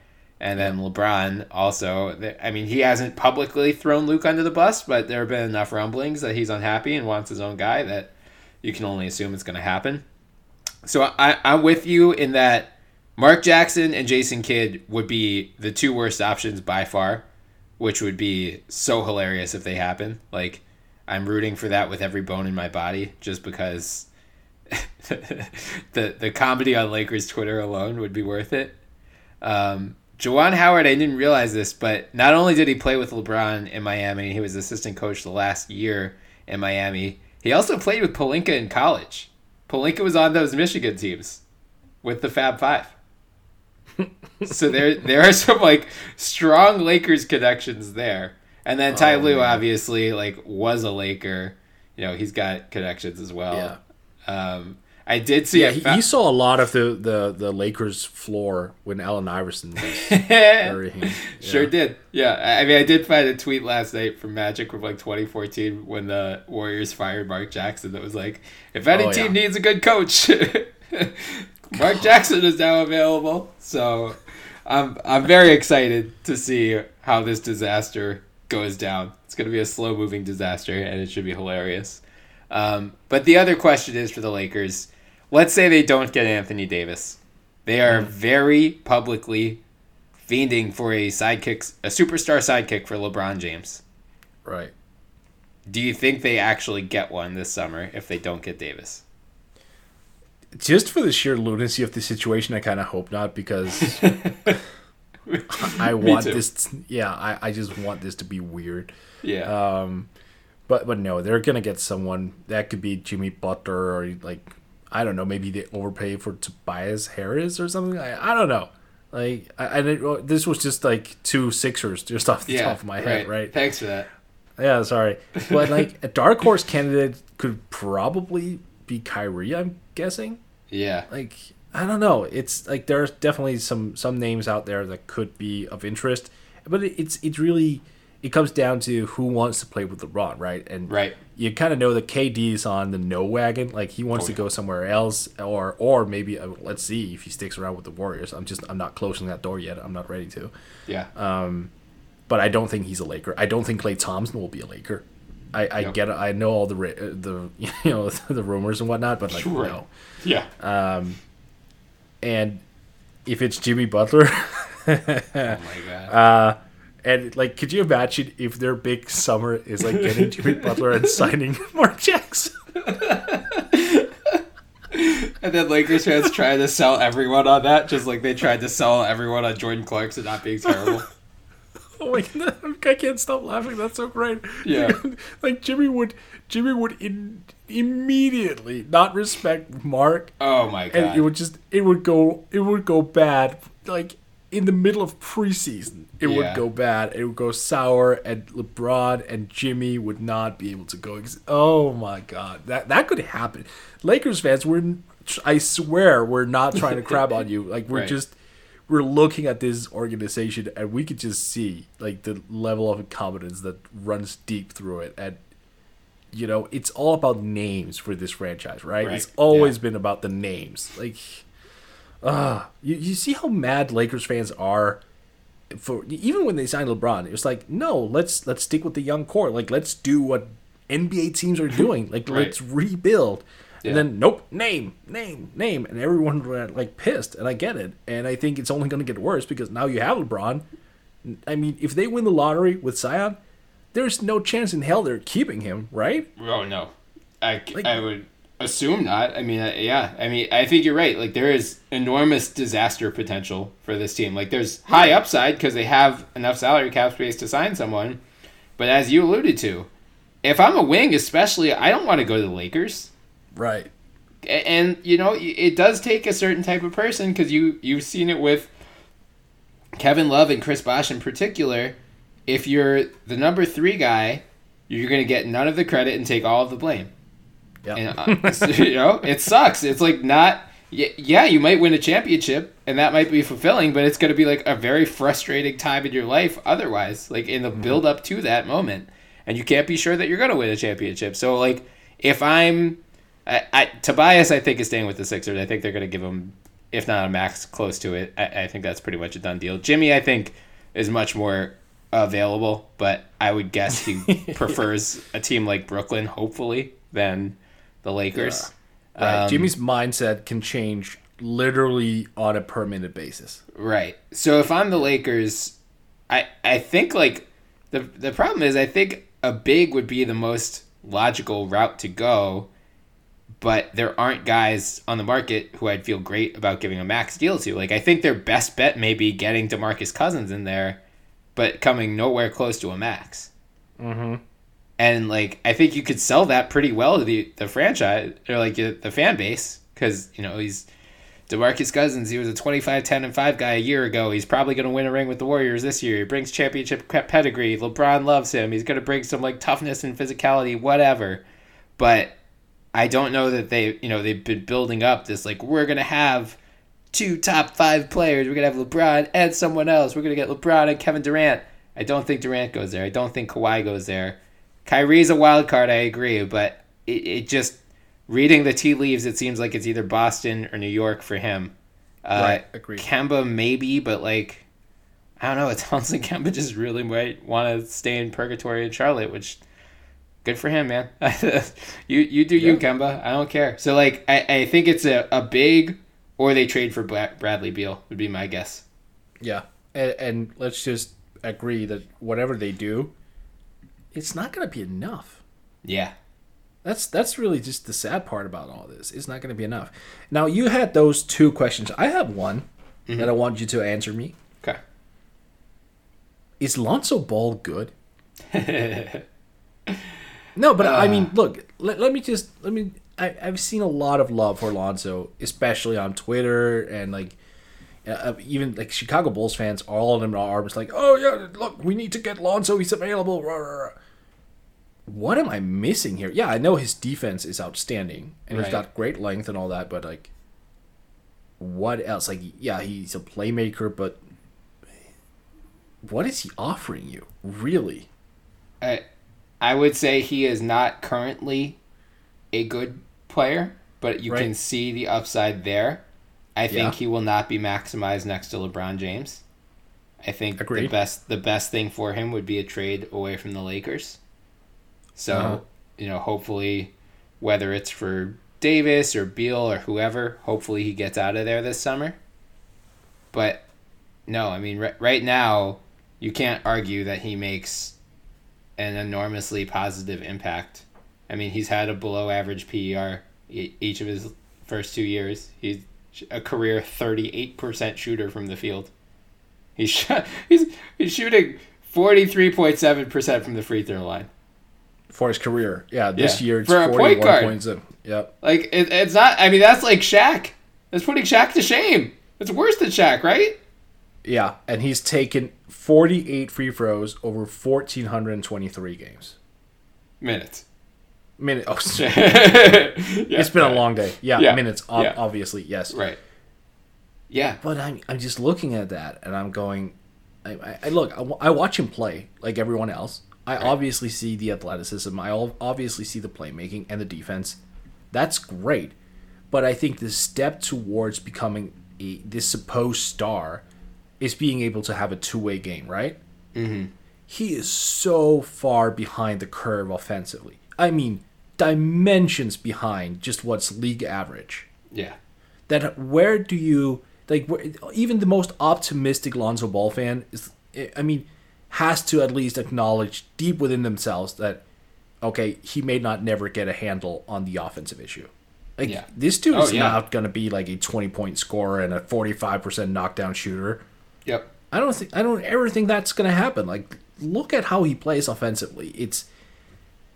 And then LeBron also, I mean, he hasn't publicly thrown Luke under the bus, but there have been enough rumblings that he's unhappy and wants his own guy that you can only assume it's going to happen. So I, I'm with you in that Mark Jackson and Jason Kidd would be the two worst options by far, which would be so hilarious if they happen. Like, I'm rooting for that with every bone in my body just because the the comedy on Lakers Twitter alone would be worth it. Um, Juwan Howard, I didn't realize this, but not only did he play with LeBron in Miami, he was assistant coach the last year in Miami. He also played with Pelinka in college. Pelinka was on those Michigan teams with the Fab Five. so there there are some like strong Lakers connections there. And then Ty Oh, Lue obviously like was a Laker. You know, he's got connections as well. Yeah. Um, I did see Yeah, a he, fa- saw a lot of the, the, the Lakers floor when Allen Iverson was burying. Sure did. Yeah, I mean, I did find a tweet last night from Magic from like 2014 when the Warriors fired Mark Jackson that was like, if any Oh, team yeah. needs a good coach, Mark Jackson is now available. So I'm I'm very excited to see how this disaster goes down. It's going to be a slow moving disaster, and it should be hilarious. Um, but the other question is for the Lakers. Let's say they don't get Anthony Davis. They are very publicly fiending for a sidekick, a superstar sidekick for LeBron James. Right. Do you think they actually get one this summer if they don't get Davis? Just for the sheer lunacy of the situation, I kind of hope not because I want this. Yeah, I, I just want this to be weird. Yeah. Um, but but no, they're gonna get someone that could be Jimmy Butler or like I don't know, maybe they overpay for Tobias Harris or something. I, I don't know. Like I, I didn't, this was just like two Sixers just off the top of my head, right? Thanks for that. Yeah, sorry, but like a dark horse candidate could probably be Kyrie. I'm guessing. Yeah. Like I don't know. It's like there's definitely some some names out there that could be of interest, but it, it's it's really it comes down to who wants to play with LeBron, right? And Right. you kind of know that KD is on the no wagon. Like he wants to go somewhere else, or or maybe uh, let's see if he sticks around with the Warriors. I'm just I'm not closing that door yet. I'm not ready to. Yeah. Um, but I don't think he's a Laker. I don't think Klay Thompson will be a Laker. I, I Yep. get it. I know all the uh, the you know the rumors and whatnot, but like Sure. no. yeah. Um, and if it's Jimmy Butler, oh my god. uh, and like, could you imagine if their big summer is like getting Jimmy Butler and signing Mark Jackson? and then Lakers fans trying to sell everyone on that, just like they tried to sell everyone on Jordan Clarkson not being terrible. Oh my god, I can't stop laughing. That's so great. Yeah. like Jimmy would, Jimmy would in, immediately not respect Mark, Oh my god! and it would just, it would go, it would go bad. Like in the middle of preseason, it Yeah. would go bad. It would go sour, and LeBron and Jimmy would not be able to go. Ex- oh my god, that that could happen. Lakers fans, we're, I swear, we're not trying to crab on you. Like we're Right. just we're looking at this organization and we could just see like the level of incompetence that runs deep through it and you know it's all about names for this franchise right, Right, it's always yeah. been about the names like uh you, you see how mad lakers fans are for even when they signed lebron it was like no let's let's stick with the young core. Like let's do what nba teams are doing. Like Right. let's rebuild. Yeah. and then nope name name name. And everyone were like pissed. And i get it. And i think it's only going to get worse because now you have lebron. I mean if they win the lottery with zion there's no chance in hell they're keeping him right? Oh no, I, Like- I would assume not. I mean, uh, yeah. I mean, I think you're right. Like there is enormous disaster potential for this team. Like there's high upside because they have enough salary cap space to sign someone. But as you alluded to, if I'm a wing, especially, I don't want to go to the Lakers. right And you know, it does take a certain type of person because you you've seen it with Kevin Love and Chris Bosh in particular. If you're the number three guy, you're going to get none of the credit and take all of the blame. Yeah And, uh, you know, it sucks. It's like not. Yeah, you might win a championship, and that might be fulfilling, but it's going to be like a very frustrating time in your life otherwise, like in the build up to that moment. And you can't be sure that you're going to win a championship. So, like, if I'm. I, I, Tobias, I think, is staying with the Sixers. I think they're going to give him, if not a max, close to it. I, I think that's pretty much a done deal. Jimmy, I think, is much more available, but I would guess he prefers a team like Brooklyn, hopefully, than the Lakers. right Um, jimmy's mindset can change literally on a per minute basis Right. So if I'm the Lakers, I I think like the the problem is I think a big would be the most logical route to go, but there aren't guys on the market who I'd feel great about giving a max deal to. Like I think their best bet may be getting DeMarcus Cousins in there, but coming nowhere close to a max. Mm-hmm. And like I think you could sell that pretty well to the the franchise or like the fan base because you know he's DeMarcus Cousins, he was a 25 10 and 5 guy a year ago. He's probably going to win a ring with the Warriors this year. He brings championship pedigree. LeBron loves him. He's going to bring some like toughness and physicality, whatever. But I don't know that they, you know, they've been building up this like we're going to have two top 5 players. We're going to have LeBron and someone else. We're going to get LeBron and Kevin Durant. I don't think Durant goes there. I don't think Kawhi goes there. Kyrie's a wild card, I agree, but it, it just reading the tea leaves, it seems like it's either Boston or New York for him. Uh, Right, agreed. Kemba maybe, but like I don't know. It sounds like Kemba just really might want to stay in purgatory in Charlotte, which good for him, man. you you do you, Kemba. I don't care. So like I, I think it's a, a big or they trade for Bradley Beal would be my guess. Yeah, and, and let's just agree that whatever they do, it's not going to be enough. Yeah. That's that's really just the sad part about all this. It's not going to be enough. Now you had those two questions. I have one mm-hmm. that I want you to answer me. Okay. Is Lonzo Ball good? no, but I uh. mean, look. Let, let me just let me I, I've seen a lot of love for Lonzo, especially on Twitter and like uh, uh, even like Chicago Bulls fans. All of them are just like, "Oh yeah, look, we need to get Lonzo. He's available." Rah, rah, rah. What am I missing here? Yeah, I know his defense is outstanding and he's got great length and all that, but like, what else? Like, yeah, he's a playmaker, but what is he offering you? Really? I, I would say he is not currently a good player, but you can see the upside there. I think Yeah. he will not be maximized next to LeBron James. I think the best the best thing for him would be a trade away from the Lakers. So, Uh-huh. you know, hopefully whether it's for Davis or Beal or whoever, hopefully he gets out of there this summer. But no, I mean right, right now you can't argue that he makes an enormously positive impact. I mean, he's had a below average PER each of his first two years. He's a career 38% shooter from the field. He's shot, he's he's shooting 43.7% from the free throw line. For his career, yeah. This Yeah. year it's For a point guard. points. in. Yep. Like it, it's not I mean, that's like Shaq. That's putting Shaq to shame. It's worse than Shaq, right? Yeah, and he's taken 48 free throws over 1,423 games. Minutes. Minute. Oh, it's it's been a long day. Yeah, Yeah. minutes. ob- Yeah. Obviously, yes. Right. Yeah. But I'm, I'm just looking at that, and I'm going. I, I, I look. I, I watch him play like everyone else. I obviously see the athleticism. I obviously see the playmaking and the defense. That's great, but I think the step towards becoming a this supposed star is being able to have a two way game, right? Mm-hmm. He is so far behind the curve offensively. I mean, dimensions behind just what's league average Yeah. that where do you like where, even the most optimistic Lonzo Ball fan is I mean has to at least acknowledge deep within themselves that okay he may not never get a handle on the offensive issue like Yeah. this dude Oh, is yeah. not going to be like a 20 point scorer and a 45% knockdown shooter Yep. I don't think I don't ever think that's going to happen like look at how he plays offensively it's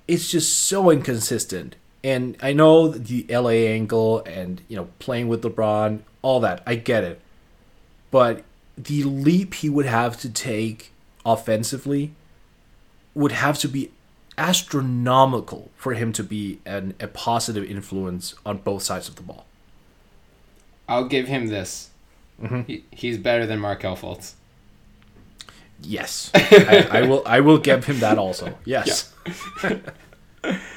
it's just so inconsistent and I know the LA angle and you know playing with LeBron all that I get it but the leap he would have to take offensively would have to be astronomical for him to be an, a positive influence on both sides of the ball. I'll give him this. Mm-hmm. He, he's better than Markelle Fultz. yes. I, I will I will give him that also. Yes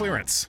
clearance.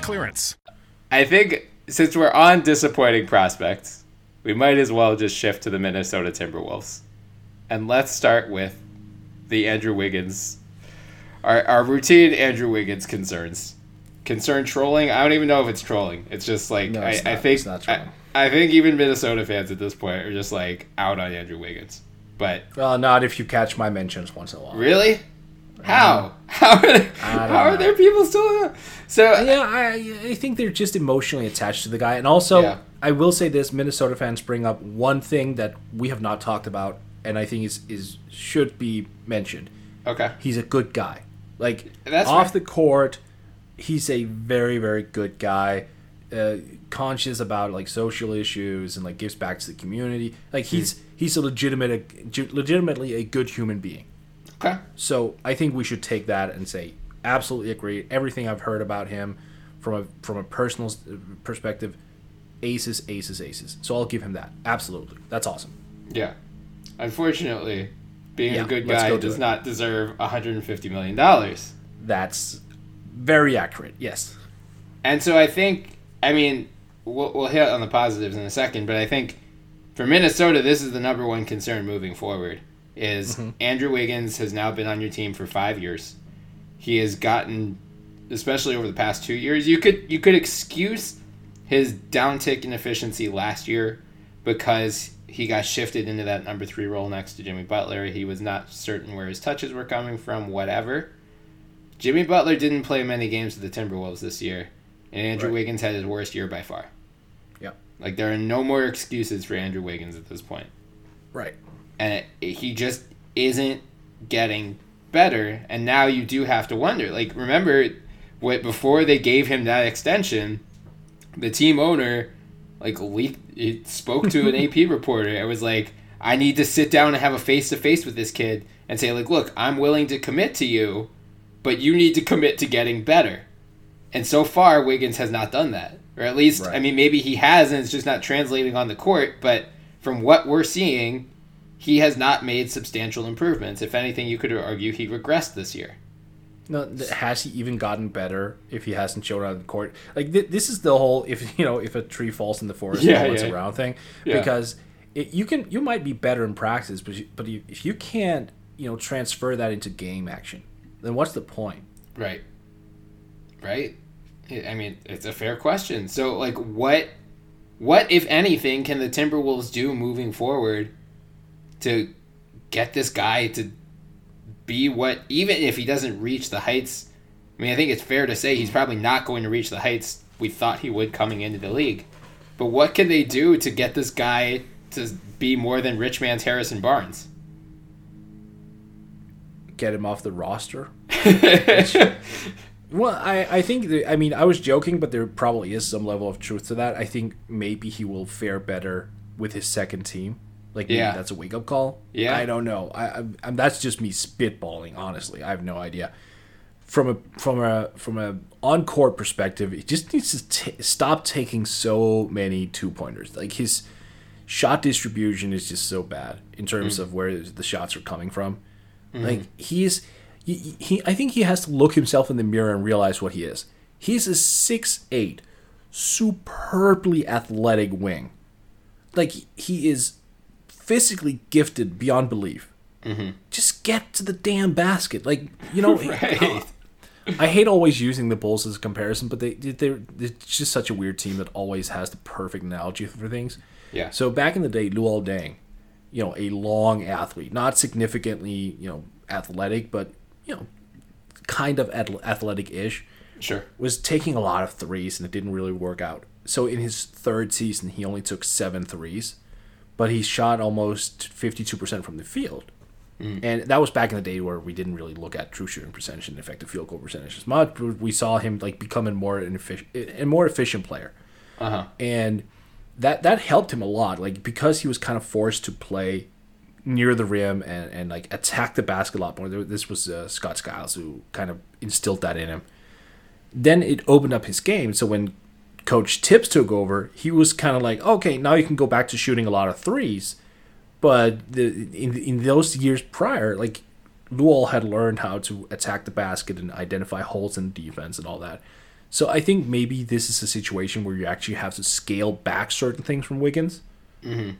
clearance. I think since we're on disappointing prospects, we might as well just shift to the Minnesota Timberwolves. And let's start with the Andrew Wiggins, our, our routine Andrew Wiggins concerns. Concern trolling? I don't even know if it's trolling. It's just like, No, I, it's I not. think, It's not I, trolling. I think even Minnesota fans at this point are just like out on Andrew Wiggins. But well not if you catch my mentions once in a while really? How? How are, there, how are there people still? So yeah, I I think they're just emotionally attached to the guy, and also Yeah. I will say this: Minnesota fans bring up one thing that we have not talked about, and I think is is should be mentioned. okay, He's a good guy. Like That's off right. the court, he's a very very good guy. Uh, conscious about like social issues and like gives back to the community. Like he's he's a legitimate, legitimately a good human being. okay, So I think we should take that and say absolutely agree. Everything I've heard about him from a from a personal perspective, aces, aces, aces. So I'll give him that. Absolutely, that's awesome. Yeah. Unfortunately, being Yeah, a good guy go does it. not deserve 150 million dollars. That's very accurate. Yes. And so I think, I mean, we'll, we'll hit on the positives in a second, but I think for Minnesota, this is the number one concern moving forward. Is mm-hmm. Andrew Wiggins has now been on your team for five years. He has gotten, especially over the past two years, you could you could excuse his downtick in efficiency last year because he got shifted into that number three role next to Jimmy Butler. He was not certain where his touches were coming from, whatever. Jimmy Butler didn't play many games with the Timberwolves this year, and Andrew Right. Wiggins had his worst year by far. Yeah. Like there are no more excuses for Andrew Wiggins at this point, Right. and it, he just isn't getting better. And now you do have to wonder. Like remember, what before they gave him that extension, the team owner like leaked, it spoke to an AP reporter. It was like, I need to sit down and have a face to face with this kid and say like, look, I'm willing to commit to you, but you need to commit to getting better. And so far, Wiggins has not done that. Or at least, I mean, maybe he has and it's just not translating on the court, but from what we're seeing, he has not made substantial improvements. If anything, you could argue he regressed this year. No, has he even gotten better if he hasn't shown on the court? Like th- this is the whole if you know if a tree falls in the forest, Yeah, all it's yeah. around thing. Yeah. Because it, you can you might be better in practice, but you, but you, if you can't you know transfer that into game action, then what's the point? Right. Right? I I mean, it's a fair question. So, like, what, what if anything, can the Timberwolves do moving forward to get this guy to be what, even if he doesn't reach the heights? I mean, I think it's fair to say he's probably not going to reach the heights we thought he would coming into the league. But what can they do to get this guy to be more than rich man's Harrison Barnes? Get him off the roster. Well, I, I think that, I mean I was joking, but there probably is some level of truth to that. I think maybe he will fare better with his second team. Like maybe Yeah. that's a wake up call. Yeah. I don't know. I, I I'm, that's just me spitballing. Honestly, I have no idea. From a from a from a on court perspective, he just needs to t- stop taking so many two pointers. Like his shot distribution is just so bad in terms mm. of where the shots are coming from. Mm-hmm. Like he's he, he I think he has to look himself in the mirror and realize what he is. He's a six eight, superbly athletic wing. Like he is physically gifted beyond belief. Mm-hmm. Just get to the damn basket. Like you know, Right. I hate always using the Bulls as a comparison, but they they're it's just such a weird team that always has the perfect analogy for things. Yeah. So back in the day, Luol Deng, you know, a long athlete, not significantly, you know, athletic, but you know, kind of athletic-ish, Sure. was taking a lot of threes and it didn't really work out. So in his third season, he only took seven threes, but he shot almost 52% from the field. And that was back in the day where we didn't really look at true shooting percentage and effective field goal percentage as much. But we saw him like becoming more an efficient, a more efficient player, Uh huh. and that that helped him a lot. Like because he was kind of forced to play near the rim and, and like attack the basket a lot more. This was uh, Scott Skiles who kind of instilled that in him. Then it opened up his game. So when Coach Thibs took over, he was kind of like, okay, now you can go back to shooting a lot of threes. But the, in in those years prior, like Luol had learned how to attack the basket and identify holes in defense and all that. So I think maybe this is a situation where you actually have to scale back certain things from Wiggins mm-hmm.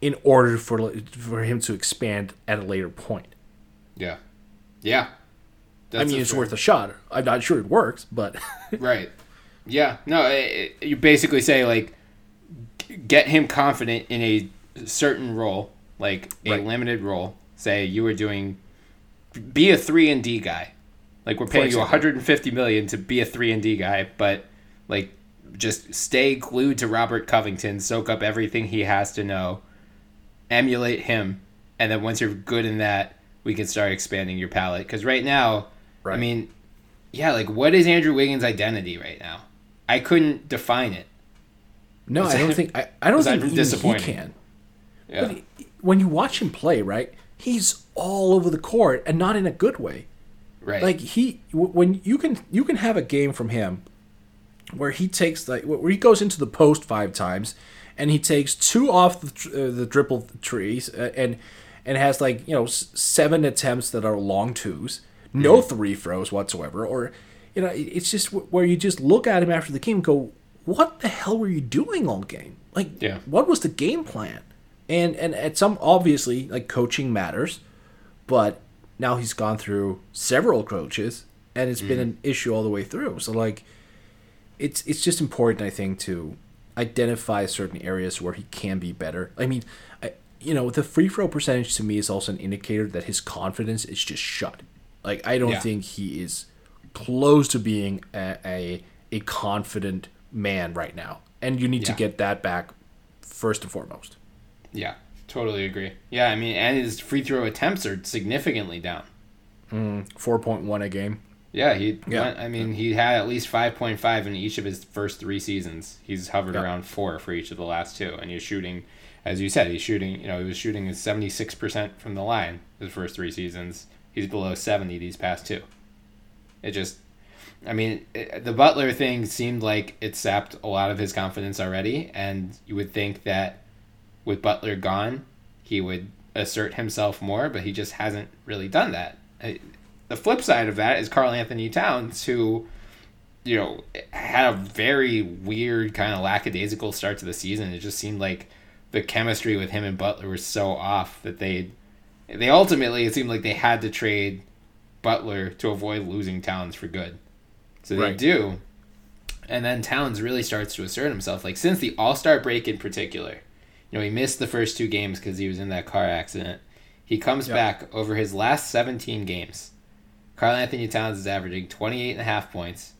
in order for for him to expand at a later point. Yeah. Yeah. I mean, it's fair- worth a shot. I'm not sure it works, but Right. Yeah. No, it, it- you basically say like g- get him confident in a certain role, like a Right. limited role. Say you were doing be a 3 and D guy. Like we're paying you 150 million to be a 3 and D guy, but like just stay glued to Robert Covington, soak up everything he has to know, emulate him, and then once you're good in that, we can start expanding your palette cuz right now I mean, yeah, like what is Andrew Wiggins' identity right now? I couldn't define it. no, I don't think I, I don't think even he can. Yeah. But he- when you watch him play, right, he's all over the court and not in a good way. right. Like he, when you can you can have a game from him where he takes like where he goes into the post five times, and he takes two off the uh, the dribble trees uh, and and has like you know seven attempts that are long twos, no three throws whatsoever, or you know it's just where you just look at him after the game and go, what the hell were you doing all game? Like, Yeah. what was the game plan? And and at some obviously like coaching matters, but now he's gone through several coaches and it's been mm-hmm. an issue all the way through. So like it's it's just important I think to identify certain areas where he can be better. I mean, I, you know, the free throw percentage to me is also an indicator that his confidence is just shut. Like I don't Yeah. think he is close to being a a, a confident man right now. And you need to get that back first and foremost. Yeah, totally agree. Yeah, I mean, and his free throw attempts are significantly down. Mm, 4.1 a game. Yeah, he. Yeah. Went, I mean, he had at least five point five in each of his first three seasons. He's hovered Yeah. around four for each of the last two, and he's shooting, as you said, he's shooting. You know, he was shooting seventy six percent from the line his first three seasons. He's below seventy these past two. It just, I mean, it, the Butler thing seemed like it sapped a lot of his confidence already, and you would think that with Butler gone, he would assert himself more, but he just hasn't really done that. The flip side of that is Karl-Anthony Towns, who, you know, had a very weird kind of lackadaisical start to the season. It just seemed like the chemistry with him and Butler was so off that they, they ultimately it seemed like they had to trade Butler to avoid losing Towns for good. So they Right. do. And then Towns really starts to assert himself. Like since the All Star break in particular, you know, he missed the first two games because he was in that car accident. He comes Yep. back over his last 17 games. Karl-Anthony Towns is averaging 28 and a half points,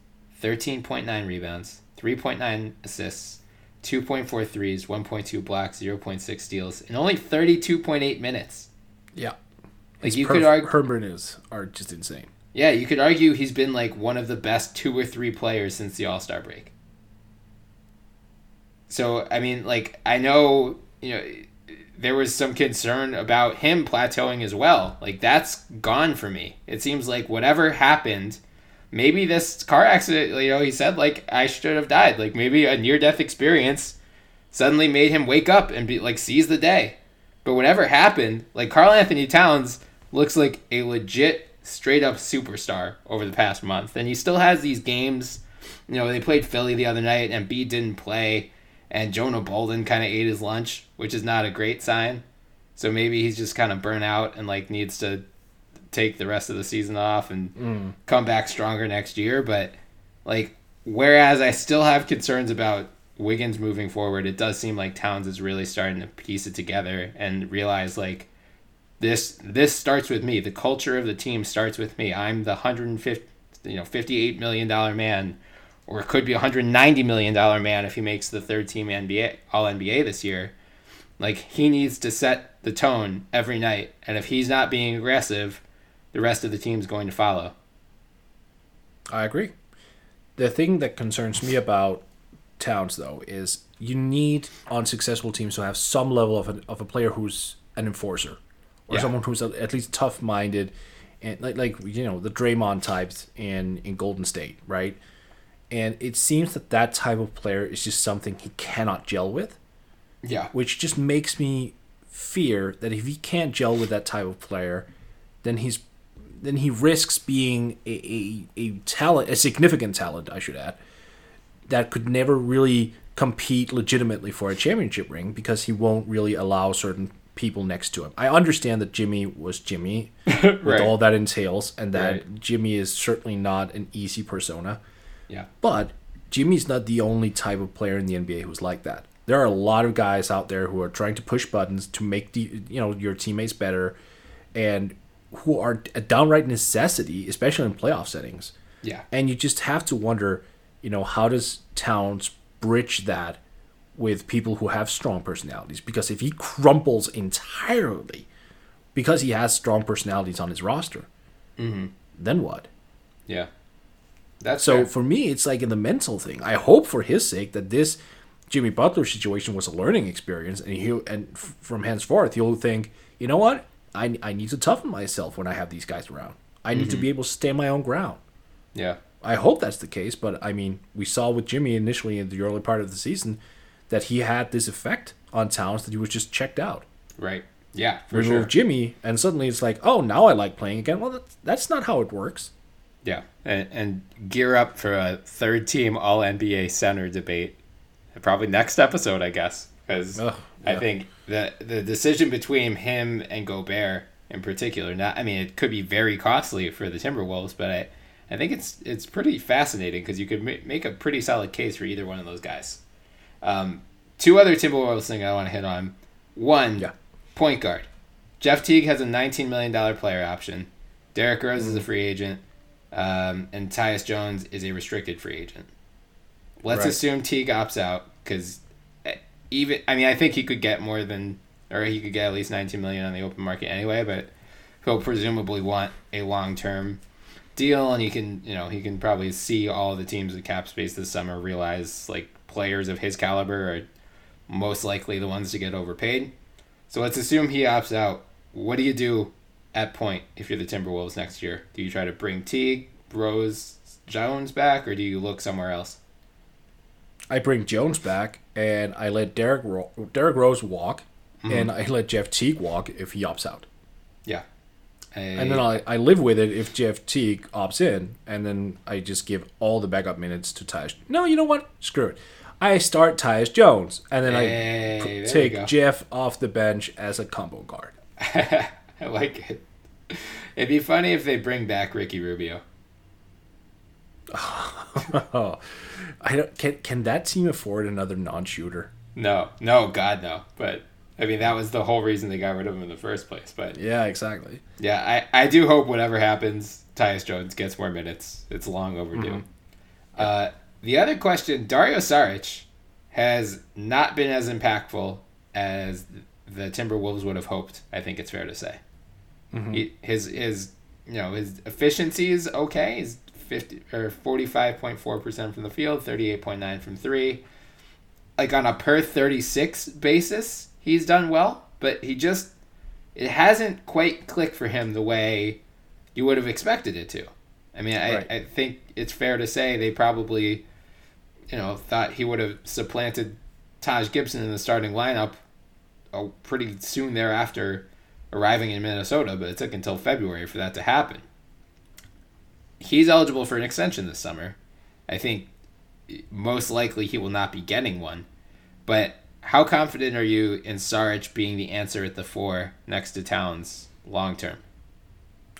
13.9 rebounds, 3.9 assists, 2.4 threes, 1.2 blocks, 0.6 steals, in only 32.8 minutes. Yeah. Like you perf- could argue, Herman is are just insane. yeah, you could argue he's been like one of the best two or three players since the All Star break. So I mean, like I know you know there was some concern about him plateauing as well. Like that's gone for me. It seems like whatever happened, maybe this car accident. You know, he said like I should have died. Like maybe a near death experience suddenly made him wake up and be like seize the day. But whatever happened, like Karl-Anthony Towns looks like a legit straight up superstar over the past month. And he still has these games. You know, they played Philly the other night and B didn't play and Jonah Bolden kind of ate his lunch, which is not a great sign. So maybe he's just kind of burnt out and like needs to take the rest of the season off and mm. come back stronger next year. But like, whereas I still have concerns about Wiggins moving forward, it does seem like Towns is really starting to piece it together and realize like this this starts with me. The culture of the team starts with me. I'm the 150 you know 58 million dollar man or it could be 190 million dollar man if he makes the third team NBA all NBA this year. Like he needs to set the tone every night and if he's not being aggressive, the rest of the team's going to follow. I agree. The thing that concerns me about Towns, though, is you need on successful teams to have some level of a, of a player who's an enforcer or Yeah. someone who's at least tough minded and like like you know the Draymond types in in Golden State, right? And it seems that that type of player is just something he cannot gel with, Yeah. which just makes me fear that if he can't gel with that type of player, then he's then he risks being a, a, a talent, a significant talent, I should add, that could never really compete legitimately for a championship ring because he won't really allow certain people next to him. I understand that Jimmy was Jimmy with Right. all that entails, and that Right. Jimmy is certainly not an easy persona. Yeah. But Jimmy's not the only type of player in the NBA who's like that. There are a lot of guys out there who are trying to push buttons to make the you know your teammates better, and who are a downright necessity, especially in playoff settings. Yeah. And you just have to wonder, you know, how does Towns bridge that with people who have strong personalities? Because if he crumples entirely because he has strong personalities on his roster, mm-hmm. then what? Yeah. That's So fair. for me, it's like in the mental thing. I hope for his sake that this Jimmy Butler situation was a learning experience, and he and f- from henceforth he'll think, you know what, I I need to toughen myself when I have these guys around. I need to mm-hmm. be able to stand my own ground. Yeah. I hope that's the case, but I mean, we saw with Jimmy initially in the early part of the season that he had this effect on Towns that he was just checked out. Right. Yeah, for Remove sure. Jimmy, and suddenly it's like, oh, now I like playing again. Well, that's, that's not how it works. Yeah, and, and gear up for a third team All NBA center debate. Probably next episode, I guess, because Ugh, I think the the decision between him and Gobert in particular. Not, I mean, it could be very costly for the Timberwolves, but I I think it's it's pretty fascinating because you could ma- make a pretty solid case for either one of those guys. Um, two other Timberwolves thing I want to hit on. One, Yeah. point guard. Jeff Teague has a $19 million player option. Derrick Rose is a free agent. Um, and Tyus Jones is a restricted free agent. Let's Right. assume Teague opts out because even I mean I think he could get more than or he could get at least 19 million on the open market anyway, but he'll presumably want a long term deal and he can you know he can probably see all the teams with cap space this summer realize like players of his caliber are most likely the ones to get overpaid. So let's assume he opts out. What do you do at point if you're the Timberwolves next year? Do you try to bring Teague, Rose, Jones back, or do you look somewhere else? I bring Jones back, and I let Derrick Ro- Derrick Rose walk, Mm-hmm. and I let Jeff Teague walk if he opts out. Yeah. And then I, I live with it if Jeff Teague opts in, and then I just give all the backup minutes to Taj. No, you know what? Screw it. I start Tyus Jones, and then Hey, I p- take. Jeff off the bench as a combo guard. I like it. It'd be funny if they bring back Ricky Rubio. Oh, I don't, can can that team afford another non-shooter? No, no, God, no. But I mean, that was the whole reason they got rid of him in the first place. But Yeah, exactly. yeah, I, I do hope whatever happens, Tyus Jones gets more minutes. It's long overdue. Uh, the other question, Dario Saric has not been as impactful as the Timberwolves would have hoped. I think it's fair to say. Mm-hmm. He, his his you know his efficiency is okay. He's fifty or forty five point four percent from the field, thirty eight point nine from three. Like on a per thirty six basis, he's done well, but he just it hasn't quite clicked for him the way you would have expected it to. I mean, I, Right. I think it's fair to say they probably, you know, thought he would have supplanted Taj Gibson in the starting lineup uh, pretty soon thereafter arriving in Minnesota, but it took until February for that to happen. He's eligible for an extension this summer. I think most likely he will not be getting one. But how confident are you in Saric being the answer at the four next to Towns long term?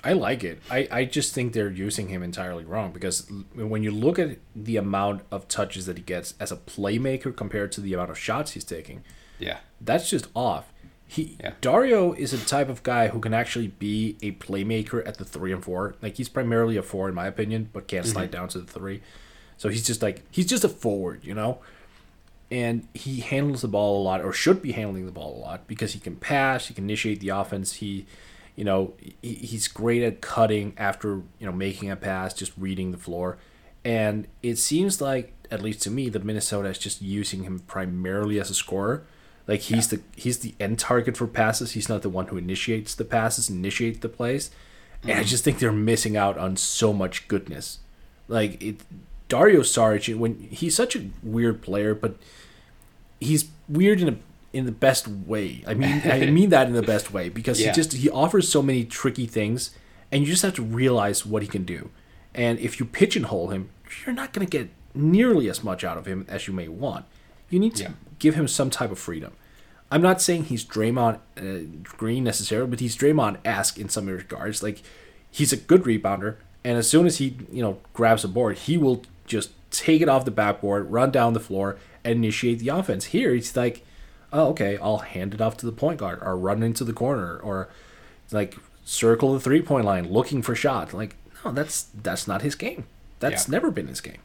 I like it. I, I just think they're using him entirely wrong because when you look at the amount of touches that he gets as a playmaker compared to the amount of shots he's taking, Yeah. that's just off. He Yeah. Dario is a type of guy who can actually be a playmaker at the three and four. Like he's primarily a four in my opinion, but can't mm-hmm. slide down to the three. So he's just like he's just a forward, you know. And he handles the ball a lot, or should be handling the ball a lot, because he can pass, he can initiate the offense. He, you know, he, he's great at cutting after you know making a pass, just reading the floor. And it seems like, at least to me, that Minnesota is just using him primarily as a scorer. Like he's the he's the end target for passes. He's not the one who initiates the passes, initiates the plays. And I mm-hmm. just think they're missing out on so much goodness. Like it, Dario Saric, when he's such a weird player, but he's weird in a in the best way. I mean, I mean that in the best way because Yeah. he just he offers so many tricky things, and you just have to realize what he can do. And if you pigeonhole him, you're not going to get nearly as much out of him as you may want. You need to Yeah. give him some type of freedom. I'm not saying he's Draymond uh, Green necessarily, but he's Draymond esque in some regards. Like he's a good rebounder, and as soon as he you know grabs a board, he will just take it off the backboard, run down the floor, and initiate the offense. Here, it's like, oh okay, I'll hand it off to the point guard, or run into the corner, or like circle the three point line looking for shots. Like no, that's that's not his game. That's Yeah. never been his game.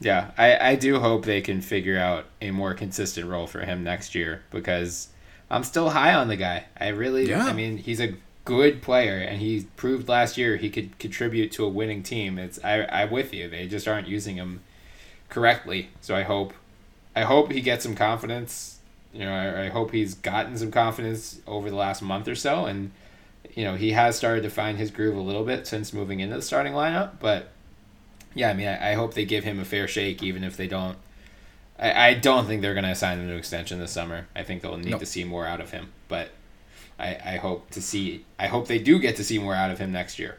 Yeah, I, I do hope they can figure out a more consistent role for him next year because I'm still high on the guy. I really, Yeah. I mean, he's a good player and he proved last year he could contribute to a winning team. It's I I'm with you. They just aren't using him correctly. So I hope I hope he gets some confidence. You know, I, I hope he's gotten some confidence over the last month or so and you know, he has started to find his groove a little bit since moving into the starting lineup, but yeah, I mean, I, I hope they give him a fair shake, even if they don't. I, I don't think they're going to assign him to extension this summer. I think they'll need Nope. to see more out of him, but I, I hope to see. I hope they do get to see more out of him next year.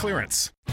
clearance.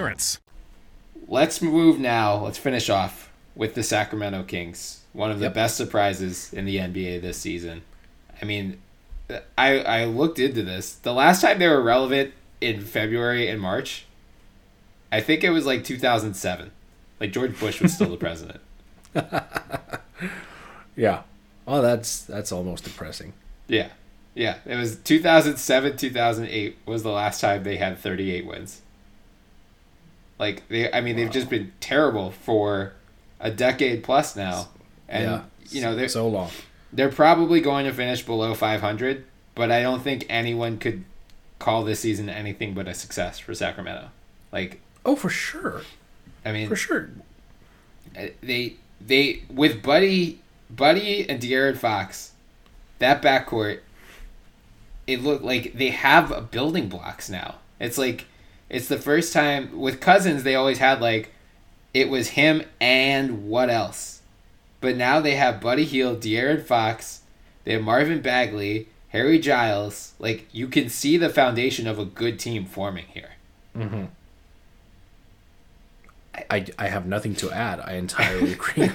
clearance. Let's move now. Let's finish off with the Sacramento Kings, one of the Yep. best surprises in the NBA this season. I mean, I I looked into this. The last time they were relevant in February and March, I think it was like 2007. Like George Bush was still the president. Yeah. Oh, that's that's almost depressing. Yeah. Yeah, it was 2007, 2008 was the last time they had 38 wins. Like they I mean they've just been terrible for a decade plus now. And yeah. you know, they're so long. they're probably going to finish below 500, but I don't think anyone could call this season anything but a success for Sacramento. Like Oh, for sure. I mean For sure. uh, they they with Buddy Buddy and De'Aaron Fox, that backcourt, it looked like they have building blocks now. It's like it's the first time with Cousins they always had like it was him and what else, but now they have Buddy Hield, De'Aaron Fox, they have Marvin Bagley, Harry Giles. Like you can see the foundation of a good team forming here. Mm-hmm. I, I have nothing to add. I entirely agree.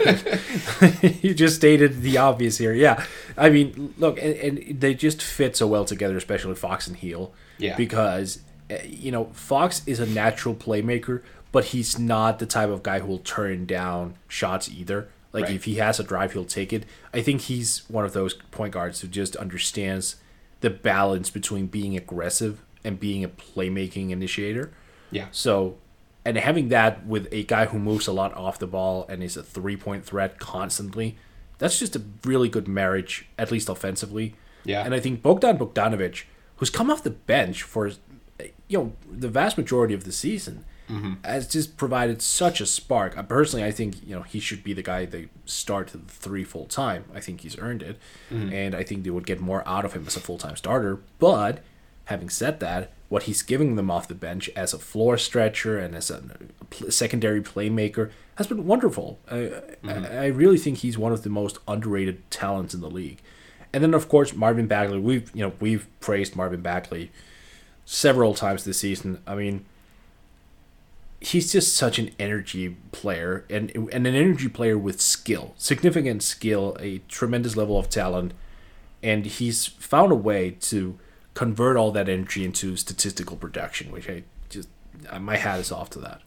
you just stated the obvious here. Yeah, I mean, look, and, and they just fit so well together, especially Fox and Hield. Yeah. Because Eh, you know Fox is a natural playmaker, but he's not the type of guy who will turn down shots either. Like Right. if he has a drive, he'll take it. I think he's one of those point guards who just understands the balance between being aggressive and being a playmaking initiator. Yeah. So, and having that with a guy who moves a lot off the ball and is a three point threat constantly, that's just a really good marriage, at least offensively. Yeah. And I think Bogdan Bogdanovic, who's come off the bench for, you know, the vast majority of the season, mm-hmm. has just provided such a spark. Personally, I think you know he should be the guy they start the three full time. I think he's earned it, mm-hmm. and I think they would get more out of him as a full time starter. But having said that, what he's giving them off the bench as a floor stretcher and as a secondary playmaker has been wonderful. I, I, mm-hmm. I really think he's one of the most underrated talents in the league. And then of course Marvin Bagley. We've you know we've praised Marvin Bagley several times this season. I mean, he's just such an energy player and and an energy player with skill, significant skill, a tremendous level of talent, and he's found a way to convert all that energy into statistical production, which I just uh, my hat is off to that.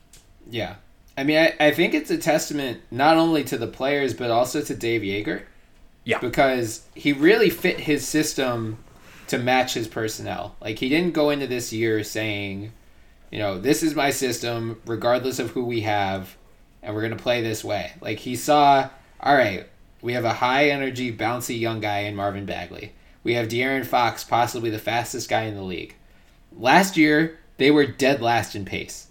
Yeah. I mean, I, I think it's a testament not only to the players, but also to Dave Joerger. Yeah. Because he really fit his system to match his personnel. Like, he didn't go into this year saying, you know, this is my system, regardless of who we have, and we're going to play this way. Like, he saw, all right, we have a high energy, bouncy young guy in Marvin Bagley. We have De'Aaron Fox, possibly the fastest guy in the league. Last year, they were dead last in pace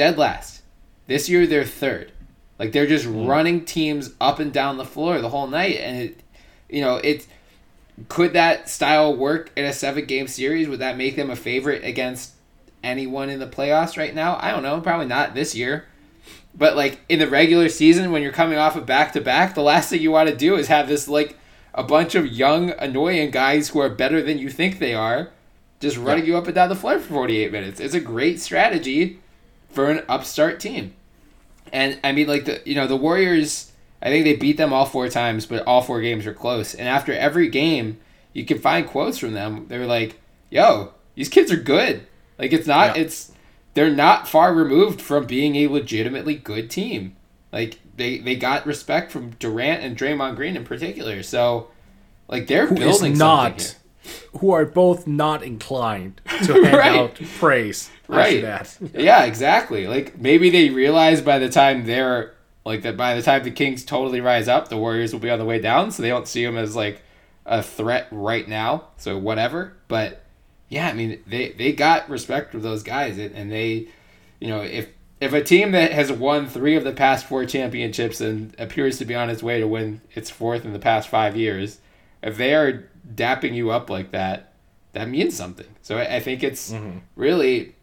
dead last. This year they're third. Like they're just hmm. running teams up and down the floor the whole night, and it, you know, it could that style work in a seven game series? Would that make them a favorite against anyone in the playoffs right now? I don't know. Probably not this year. But like in the regular season, when you're coming off of back to back, the last thing you want to do is have this like a bunch of young, annoying guys who are better than you think they are, just running you up and down the floor for 48 minutes. It's a great strategy for an upstart team. And I mean, like the you know the Warriors, I think they beat them all four times, but all four games were close. And after every game, you can find quotes from them. They were like, "Yo, these kids are good. Like it's not Yeah. it's they're not far removed from being a legitimately good team. Like they they got respect from Durant and Draymond Green in particular. So like they're Who building something not, who are both not inclined to hand Right. out praise. Right. add. Yeah, exactly. Like maybe they realize by the time they're like that by the time the Kings totally rise up, the Warriors will be on the way down, so they don't see them as like a threat right now. So whatever. But yeah, I mean they they got respect for those guys, and they, you know, if if a team that has won three of the past four championships and appears to be on its way to win its fourth in the past five years, if they are dapping you up like that, that means something. So I, I think it's mm-hmm. really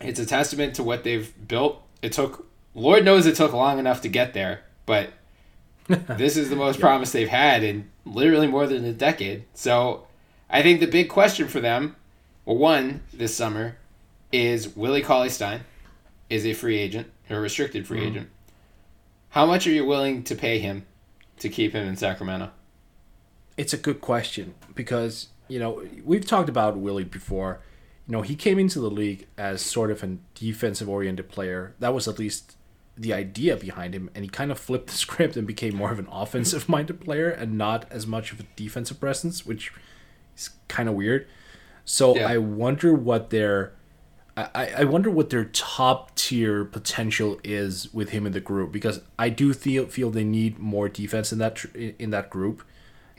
it's a testament to what they've built. It took Lord knows it took long enough to get there, but this is the most promise they've had in literally more than a decade. So I think the big question for them, well, one this summer, is Willie Cauley Stein is a free agent or a restricted free mm-hmm. agent. How much are you willing to pay him to keep him in Sacramento? It's a good question because you know we've talked about Willie before. You know he came into the league as sort of a defensive oriented player. That was at least the idea behind him, and he kind of flipped the script and became more of an offensive minded player and not as much of a defensive presence, which is kind of weird. So Yeah. I wonder what their I, I- wonder what their top tier potential is with him in the group because I do feel feel they need more defense in that tr- in that group.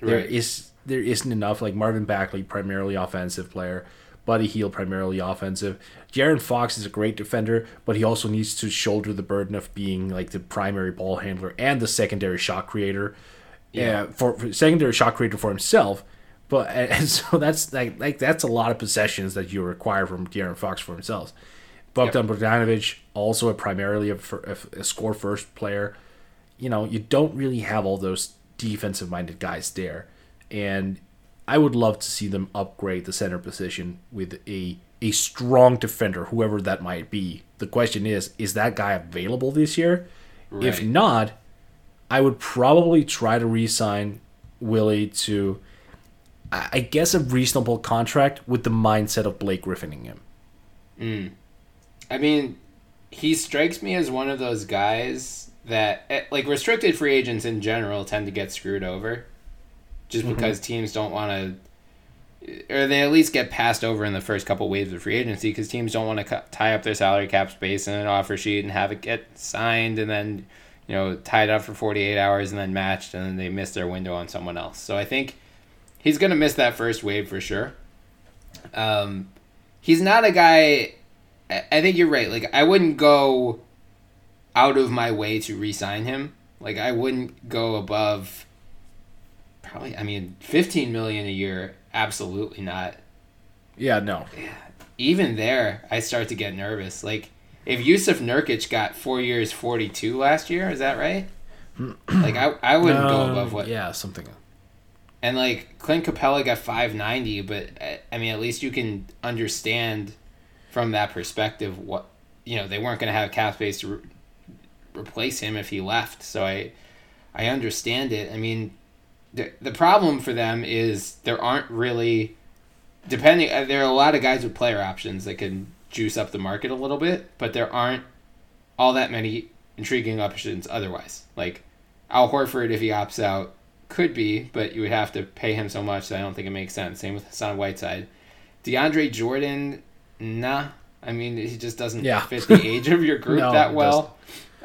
There Right. is there isn't enough like Marvin Bagley primarily offensive player, Buddy Hield primarily offensive. De'Aaron Fox is a great defender, but he also needs to shoulder the burden of being like the primary ball handler and the secondary shot creator. Uh, yeah, for, for secondary shot creator for himself. But and, so that's like like that's a lot of possessions that you require from De'Aaron Fox for himself. Bogdan Bogdanovic also a primarily a, a, a score first player. You know you don't really have all those defensive minded guys there, and I would love to see them upgrade the center position with a a strong defender, whoever that might be. The question is, is that guy available this year? If not, I would probably try to re-sign Willie to, I guess, a reasonable contract with the mindset of Blake Griffining him. I mean, he strikes me as one of those guys that, eh, like, restricted free agents in general tend to get screwed over just because teams don't want to, or they at least get passed over in the first couple waves of free agency because teams don't want to cu- tie up their salary cap space in an offer sheet and have it get signed and then, you know, tied up for 48 hours and then matched and then they miss their window on someone else. So I think he's going to miss that first wave for sure. Um, he's not a guy. I I think you're right. Like I wouldn't go out of my way to re-sign him. Like I wouldn't go above probably I mean 15 million a year absolutely not. Yeah, no. Even there I start to get nervous. Like if Jusuf Nurkic got 4 years 42 last year, is that right? like I I wouldn't go Uh, above what Yeah, something. and like Clint Capela got 590, but uh, I mean, at least you can understand from that perspective what you know they weren't going to have cap space to re- replace him if he left. So I I understand it. I mean, the the problem for them is there aren't really depending. uh, There are a lot of guys with player options that can juice up the market a little bit, but there aren't all that many intriguing options otherwise. Like Al Horford, if he opts out, could be, but you would have to pay him so much that I don't think it makes sense. Same with Hassan Whiteside. DeAndre Jordan, nah. I mean, he just doesn't Yeah. fit the age of your group No, that well.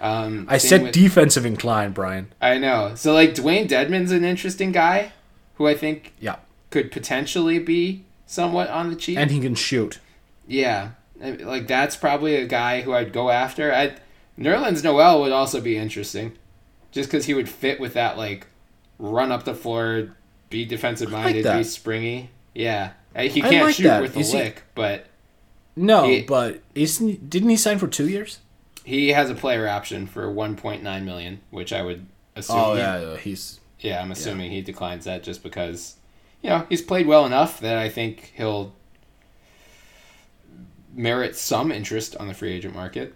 Um, I said with- defensive incline, Bryan. I know. So like Dewayne Dedmon's an interesting guy, who I think Yeah, could potentially be somewhat on the cheap. and he can shoot. Yeah, like that's probably a guy who I'd go after. I Nerlens Noel would also be interesting, just because he would fit with that like run up the floor, be defensive minded, that. be springy. Yeah, he can't like shoot that. with Is he- lick, but No, He- but isn't didn't he sign for two years? He has a player option for 1.9 million, which I would assume. Oh he- yeah, he's yeah. I'm assuming he declines that just because, you know, he's played well enough that I think he'll merit some interest on the free agent market.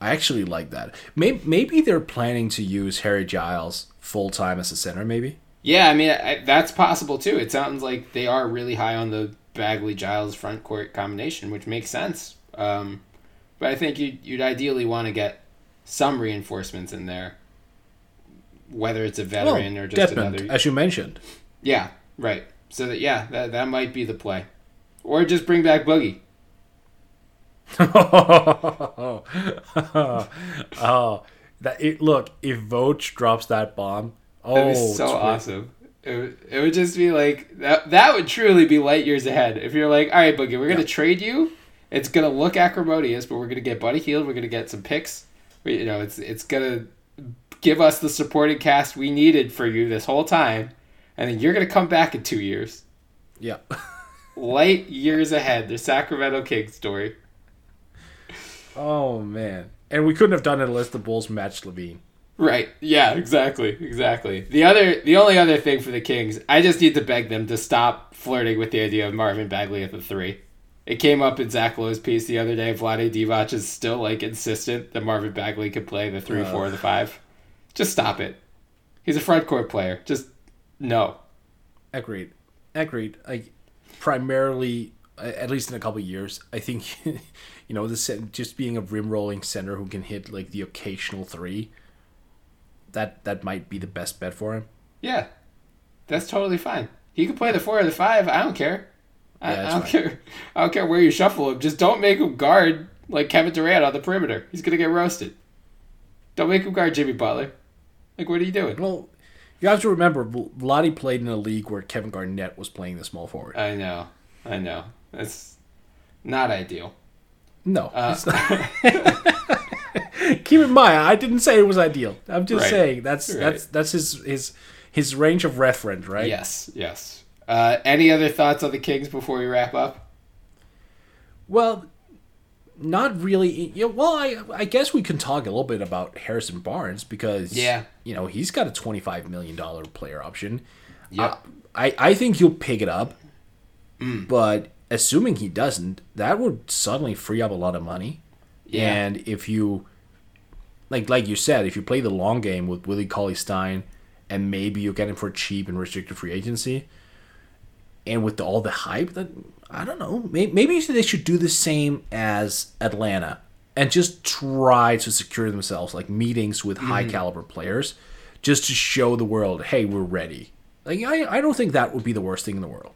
I actually like that. Maybe, maybe they're planning to use Harry Giles full time as a center. Maybe. Yeah, I mean I, that's possible too. It sounds like they are really high on the Bagley Giles front court combination, which makes sense. Um, but I think you'd, you'd ideally want to get some reinforcements in there, whether it's a veteran or just another. as you mentioned. Yeah, right. So that yeah, that that might be the play, or just bring back Boogie. oh, that it, look if Voch drops that bomb. Oh, That so awesome. It, would- it would just be like that. That would truly be light years ahead. If you're like, all right, Boogie, we're gonna trade you. It's gonna look acrimonious, but we're gonna get Buddy Hield. We're gonna get some picks. We, you know, it's it's gonna give us the supporting cast we needed for you this whole time, and then you're gonna come back in two years. Yeah. Light years ahead. The Sacramento Kings story. Oh man, and we couldn't have done it unless the Bulls matched LaVine. Right. Yeah, exactly. Exactly. The other the only other thing for the Kings, I just need to beg them to stop flirting with the idea of Marvin Bagley at the three. It came up in Zach Lowe's piece the other day. Vlade Divac is still like insistent that Marvin Bagley could play the three, four, or the five. Just stop it. He's a front court player. Just no. Agreed. Agreed. I primarily, at least in a couple of years, I think, you know, the just being a rim rolling center who can hit like the occasional three. That that might be the best bet for him. Yeah. That's totally fine. He could play the four or the five. I don't care. I, Yeah, I don't fine. care. I don't care where you shuffle him. Just don't make him guard like Kevin Durant on the perimeter. He's gonna get roasted. Don't make him guard Jimmy Butler. Like, what are you doing? Well, you have to remember, Vlade played in a league where Kevin Garnett was playing the small forward. I know. I know. That's not ideal. No, Uh, it's not. Keep in mind, I didn't say it was ideal. I'm just Right. saying that's Right. that's that's his his his range of reference, right? Yes. Yes. Uh, any other thoughts on the Kings before we wrap up? Well, not really. You know, well, I I guess we can talk a little bit about Harrison Barnes because Yeah. you know he's got a twenty five million dollar player option. Yep. Uh, I I think he'll pick it up, Mm. but assuming he doesn't, that would suddenly free up a lot of money. Yeah. And if you like like you said, if you play the long game with Willie Cauley Stein and maybe you get him for cheap and restricted free agency, and with all the hype that I don't know, maybe, maybe they should do the same as Atlanta and just try to secure themselves like meetings with high mm-hmm. caliber players just to show the world, hey, we're ready. Like I, I don't think that would be the worst thing in the world.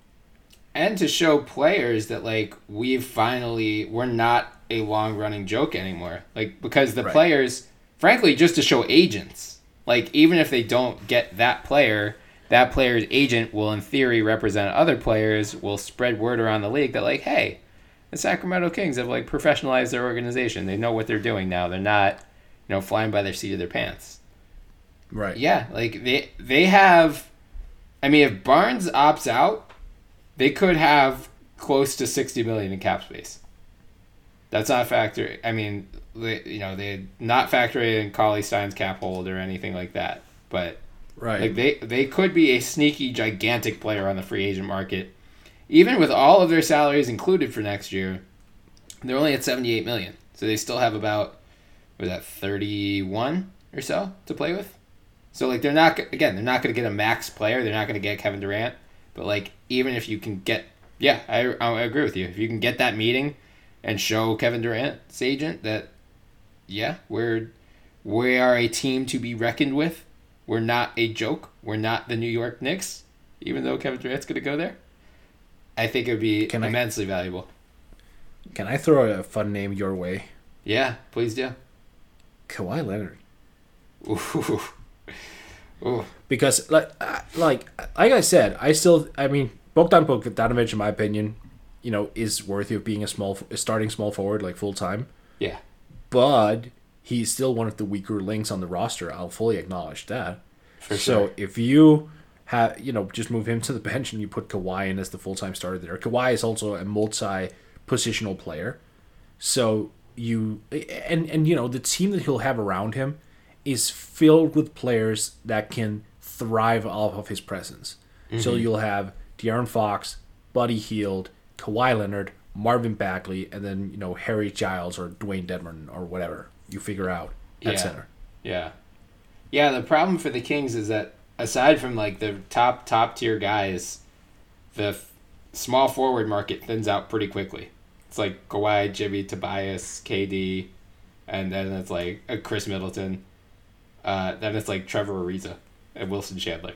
and to show players that like we've finally we're not a long running joke anymore like because the Right. players frankly just to show agents like even if they don't get that player that player's agent will in theory represent other players will spread word around the league that like hey the sacramento kings have like professionalized their organization they know what they're doing now they're not you know flying by their seat of their pants Right. yeah, like they they have. I mean, if Barnes opts out, they could have close to sixty million in cap space. That's not a factor. I mean, they, you know, they not factoring in Cauley Stein's cap hold or anything like that. But Right. like they they could be a sneaky, gigantic player on the free agent market, even with all of their salaries included for next year. They're only at seventy eight million, so they still have about was that thirty one or so to play with. So like they're not again they're not going to get a max player. They're not going to get Kevin Durant. But like even if you can get yeah I I agree with you. If you can get that meeting and show Kevin Durant's agent that yeah we're we are a team to be reckoned with. We're not a joke. We're not the New York Knicks. Even though Kevin Durant's going to go there, I think it would be Can I- immensely valuable. Can I throw a fun name your way? Yeah, please do. Kawhi Leonard. Ooh. Ooh. because like like like I said, I still I mean Bogdan Bogdanovic, in my opinion, you know, is worthy of being a small starting small forward like full time, Yeah. but he's still one of the weaker links on the roster. I'll fully acknowledge that. For so sure. if you have you know just move him to the bench and you put Kawhi in as the full time starter there, Kawhi is also a multi positional player. So you and and you know the team that he'll have around him is filled with players that can thrive off of his presence. So Mm-hmm. you'll have De'Aaron Fox, Buddy Hield, Kawhi Leonard, Marvin Bagley, and then you know Harry Giles or Dewayne Dedmon or whatever you figure out at Yeah. center. Yeah. Yeah, the problem for the Kings is that aside from like the top top tier guys, the f- small forward market thins out pretty quickly. It's like Kawhi, Jimmy, Tobias, KD, and then it's like uh, Khris Middleton. Uh, then it's like Trevor Ariza and Wilson Chandler.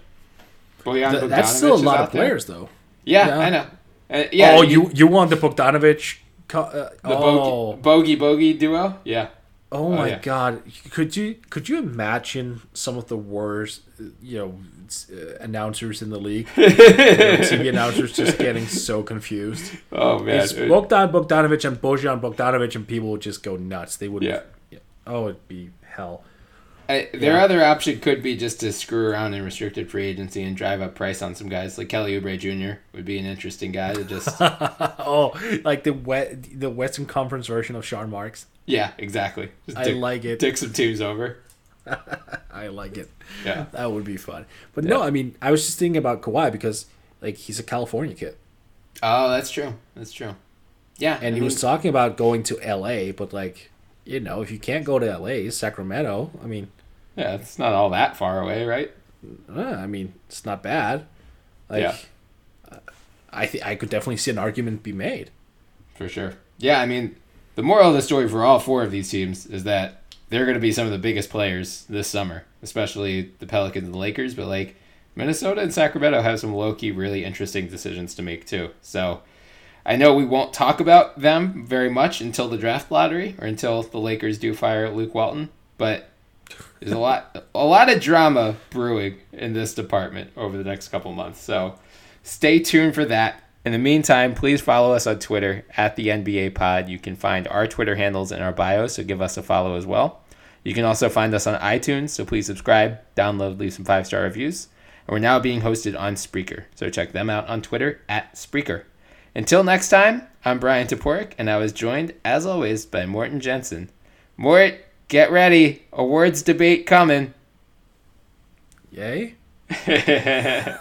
Bojan Th- that's still a lot out of there. players, though. Yeah, Yeah. I know. Uh, yeah, oh, you you want the Bogdanovich? Co- uh, the oh, bogey, bogey bogey duo. Yeah. Oh my yeah. God! Could you could you imagine some of the worst, uh, you know, uh, announcers in the league? You know, TV announcers just getting so confused. Oh man. It's Bogdan Bogdanovich and Bojan Bogdanovich, and people would just go nuts. They would. Yeah. Oh, it'd be hell. I, their other option could be just to screw around in restricted free agency and drive up price on some guys. Like Kelly Oubre Jr. would be an interesting guy to just. Oh, like the wet, the Western Conference version of Sean Marks. Yeah, exactly. Just I like it. Dick some twos over. I like it. Yeah. That would be fun. But no, I mean, I was just thinking about Kawhi because like he's a California kid, Oh, that's true. That's true. Yeah, and I he was talking about going to L.A. But like, you know, if you can't go to L.A., Sacramento. I mean, Yeah, it's not all that far away, right? uh, I mean, it's not bad. Like, Yeah. I th- I could definitely see an argument be made. For sure. Yeah, I mean, the moral of the story for all four of these teams is that they're going to be some of the biggest players this summer, especially the Pelicans and the Lakers. But like Minnesota and Sacramento have some low key, really interesting decisions to make too. So I know we won't talk about them very much until the draft lottery or until the Lakers do fire Luke Walton. But there's a lot, a lot of drama brewing in this department over the next couple months. So stay tuned for that. In the meantime, please follow us on Twitter at the NBA Pod. You can find our Twitter handles in our bio, so give us a follow as well. You can also find us on iTunes, so please subscribe, download, leave some five star reviews. And we're now being hosted on Spreaker, so check them out on Twitter at Spreaker. Until next time, I'm Bryan Toporek, and I was joined, as always, by Morten Jensen. Mort, get ready. Awards debate coming. Yay!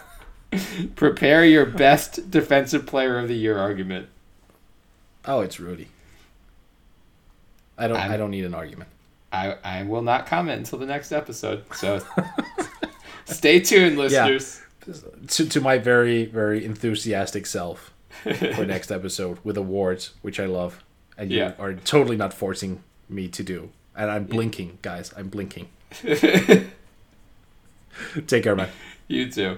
Prepare your best defensive player of the year argument. Oh, it's Rudy. I don't. I'm- I don't need an argument. I, I will not comment until the next episode. So stay tuned, listeners. To, to my very very enthusiastic self for next episode with awards, which I love, and you Yeah. are totally not forcing me to do. And I'm blinking, guys. I'm blinking. Take care, man. You too.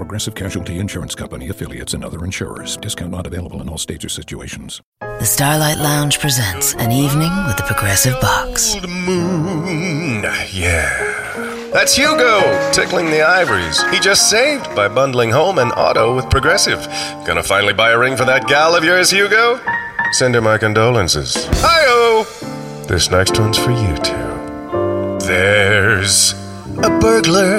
Progressive Casualty Insurance Company affiliates and other insurers. Discount not available in all states or situations. The Starlight Lounge presents an evening with the Progressive Box. Old moon, yeah. That's Hugo tickling the ivories. He just saved by bundling home and auto with Progressive. Gonna finally buy a ring for that gal of yours, Hugo? Send her my condolences. Hi-oh! This next one's for you two. There's a burglar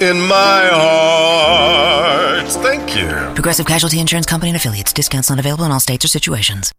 in my heart. Thank you. Progressive Casualty Insurance Company and affiliates. Discounts not available in all states or situations.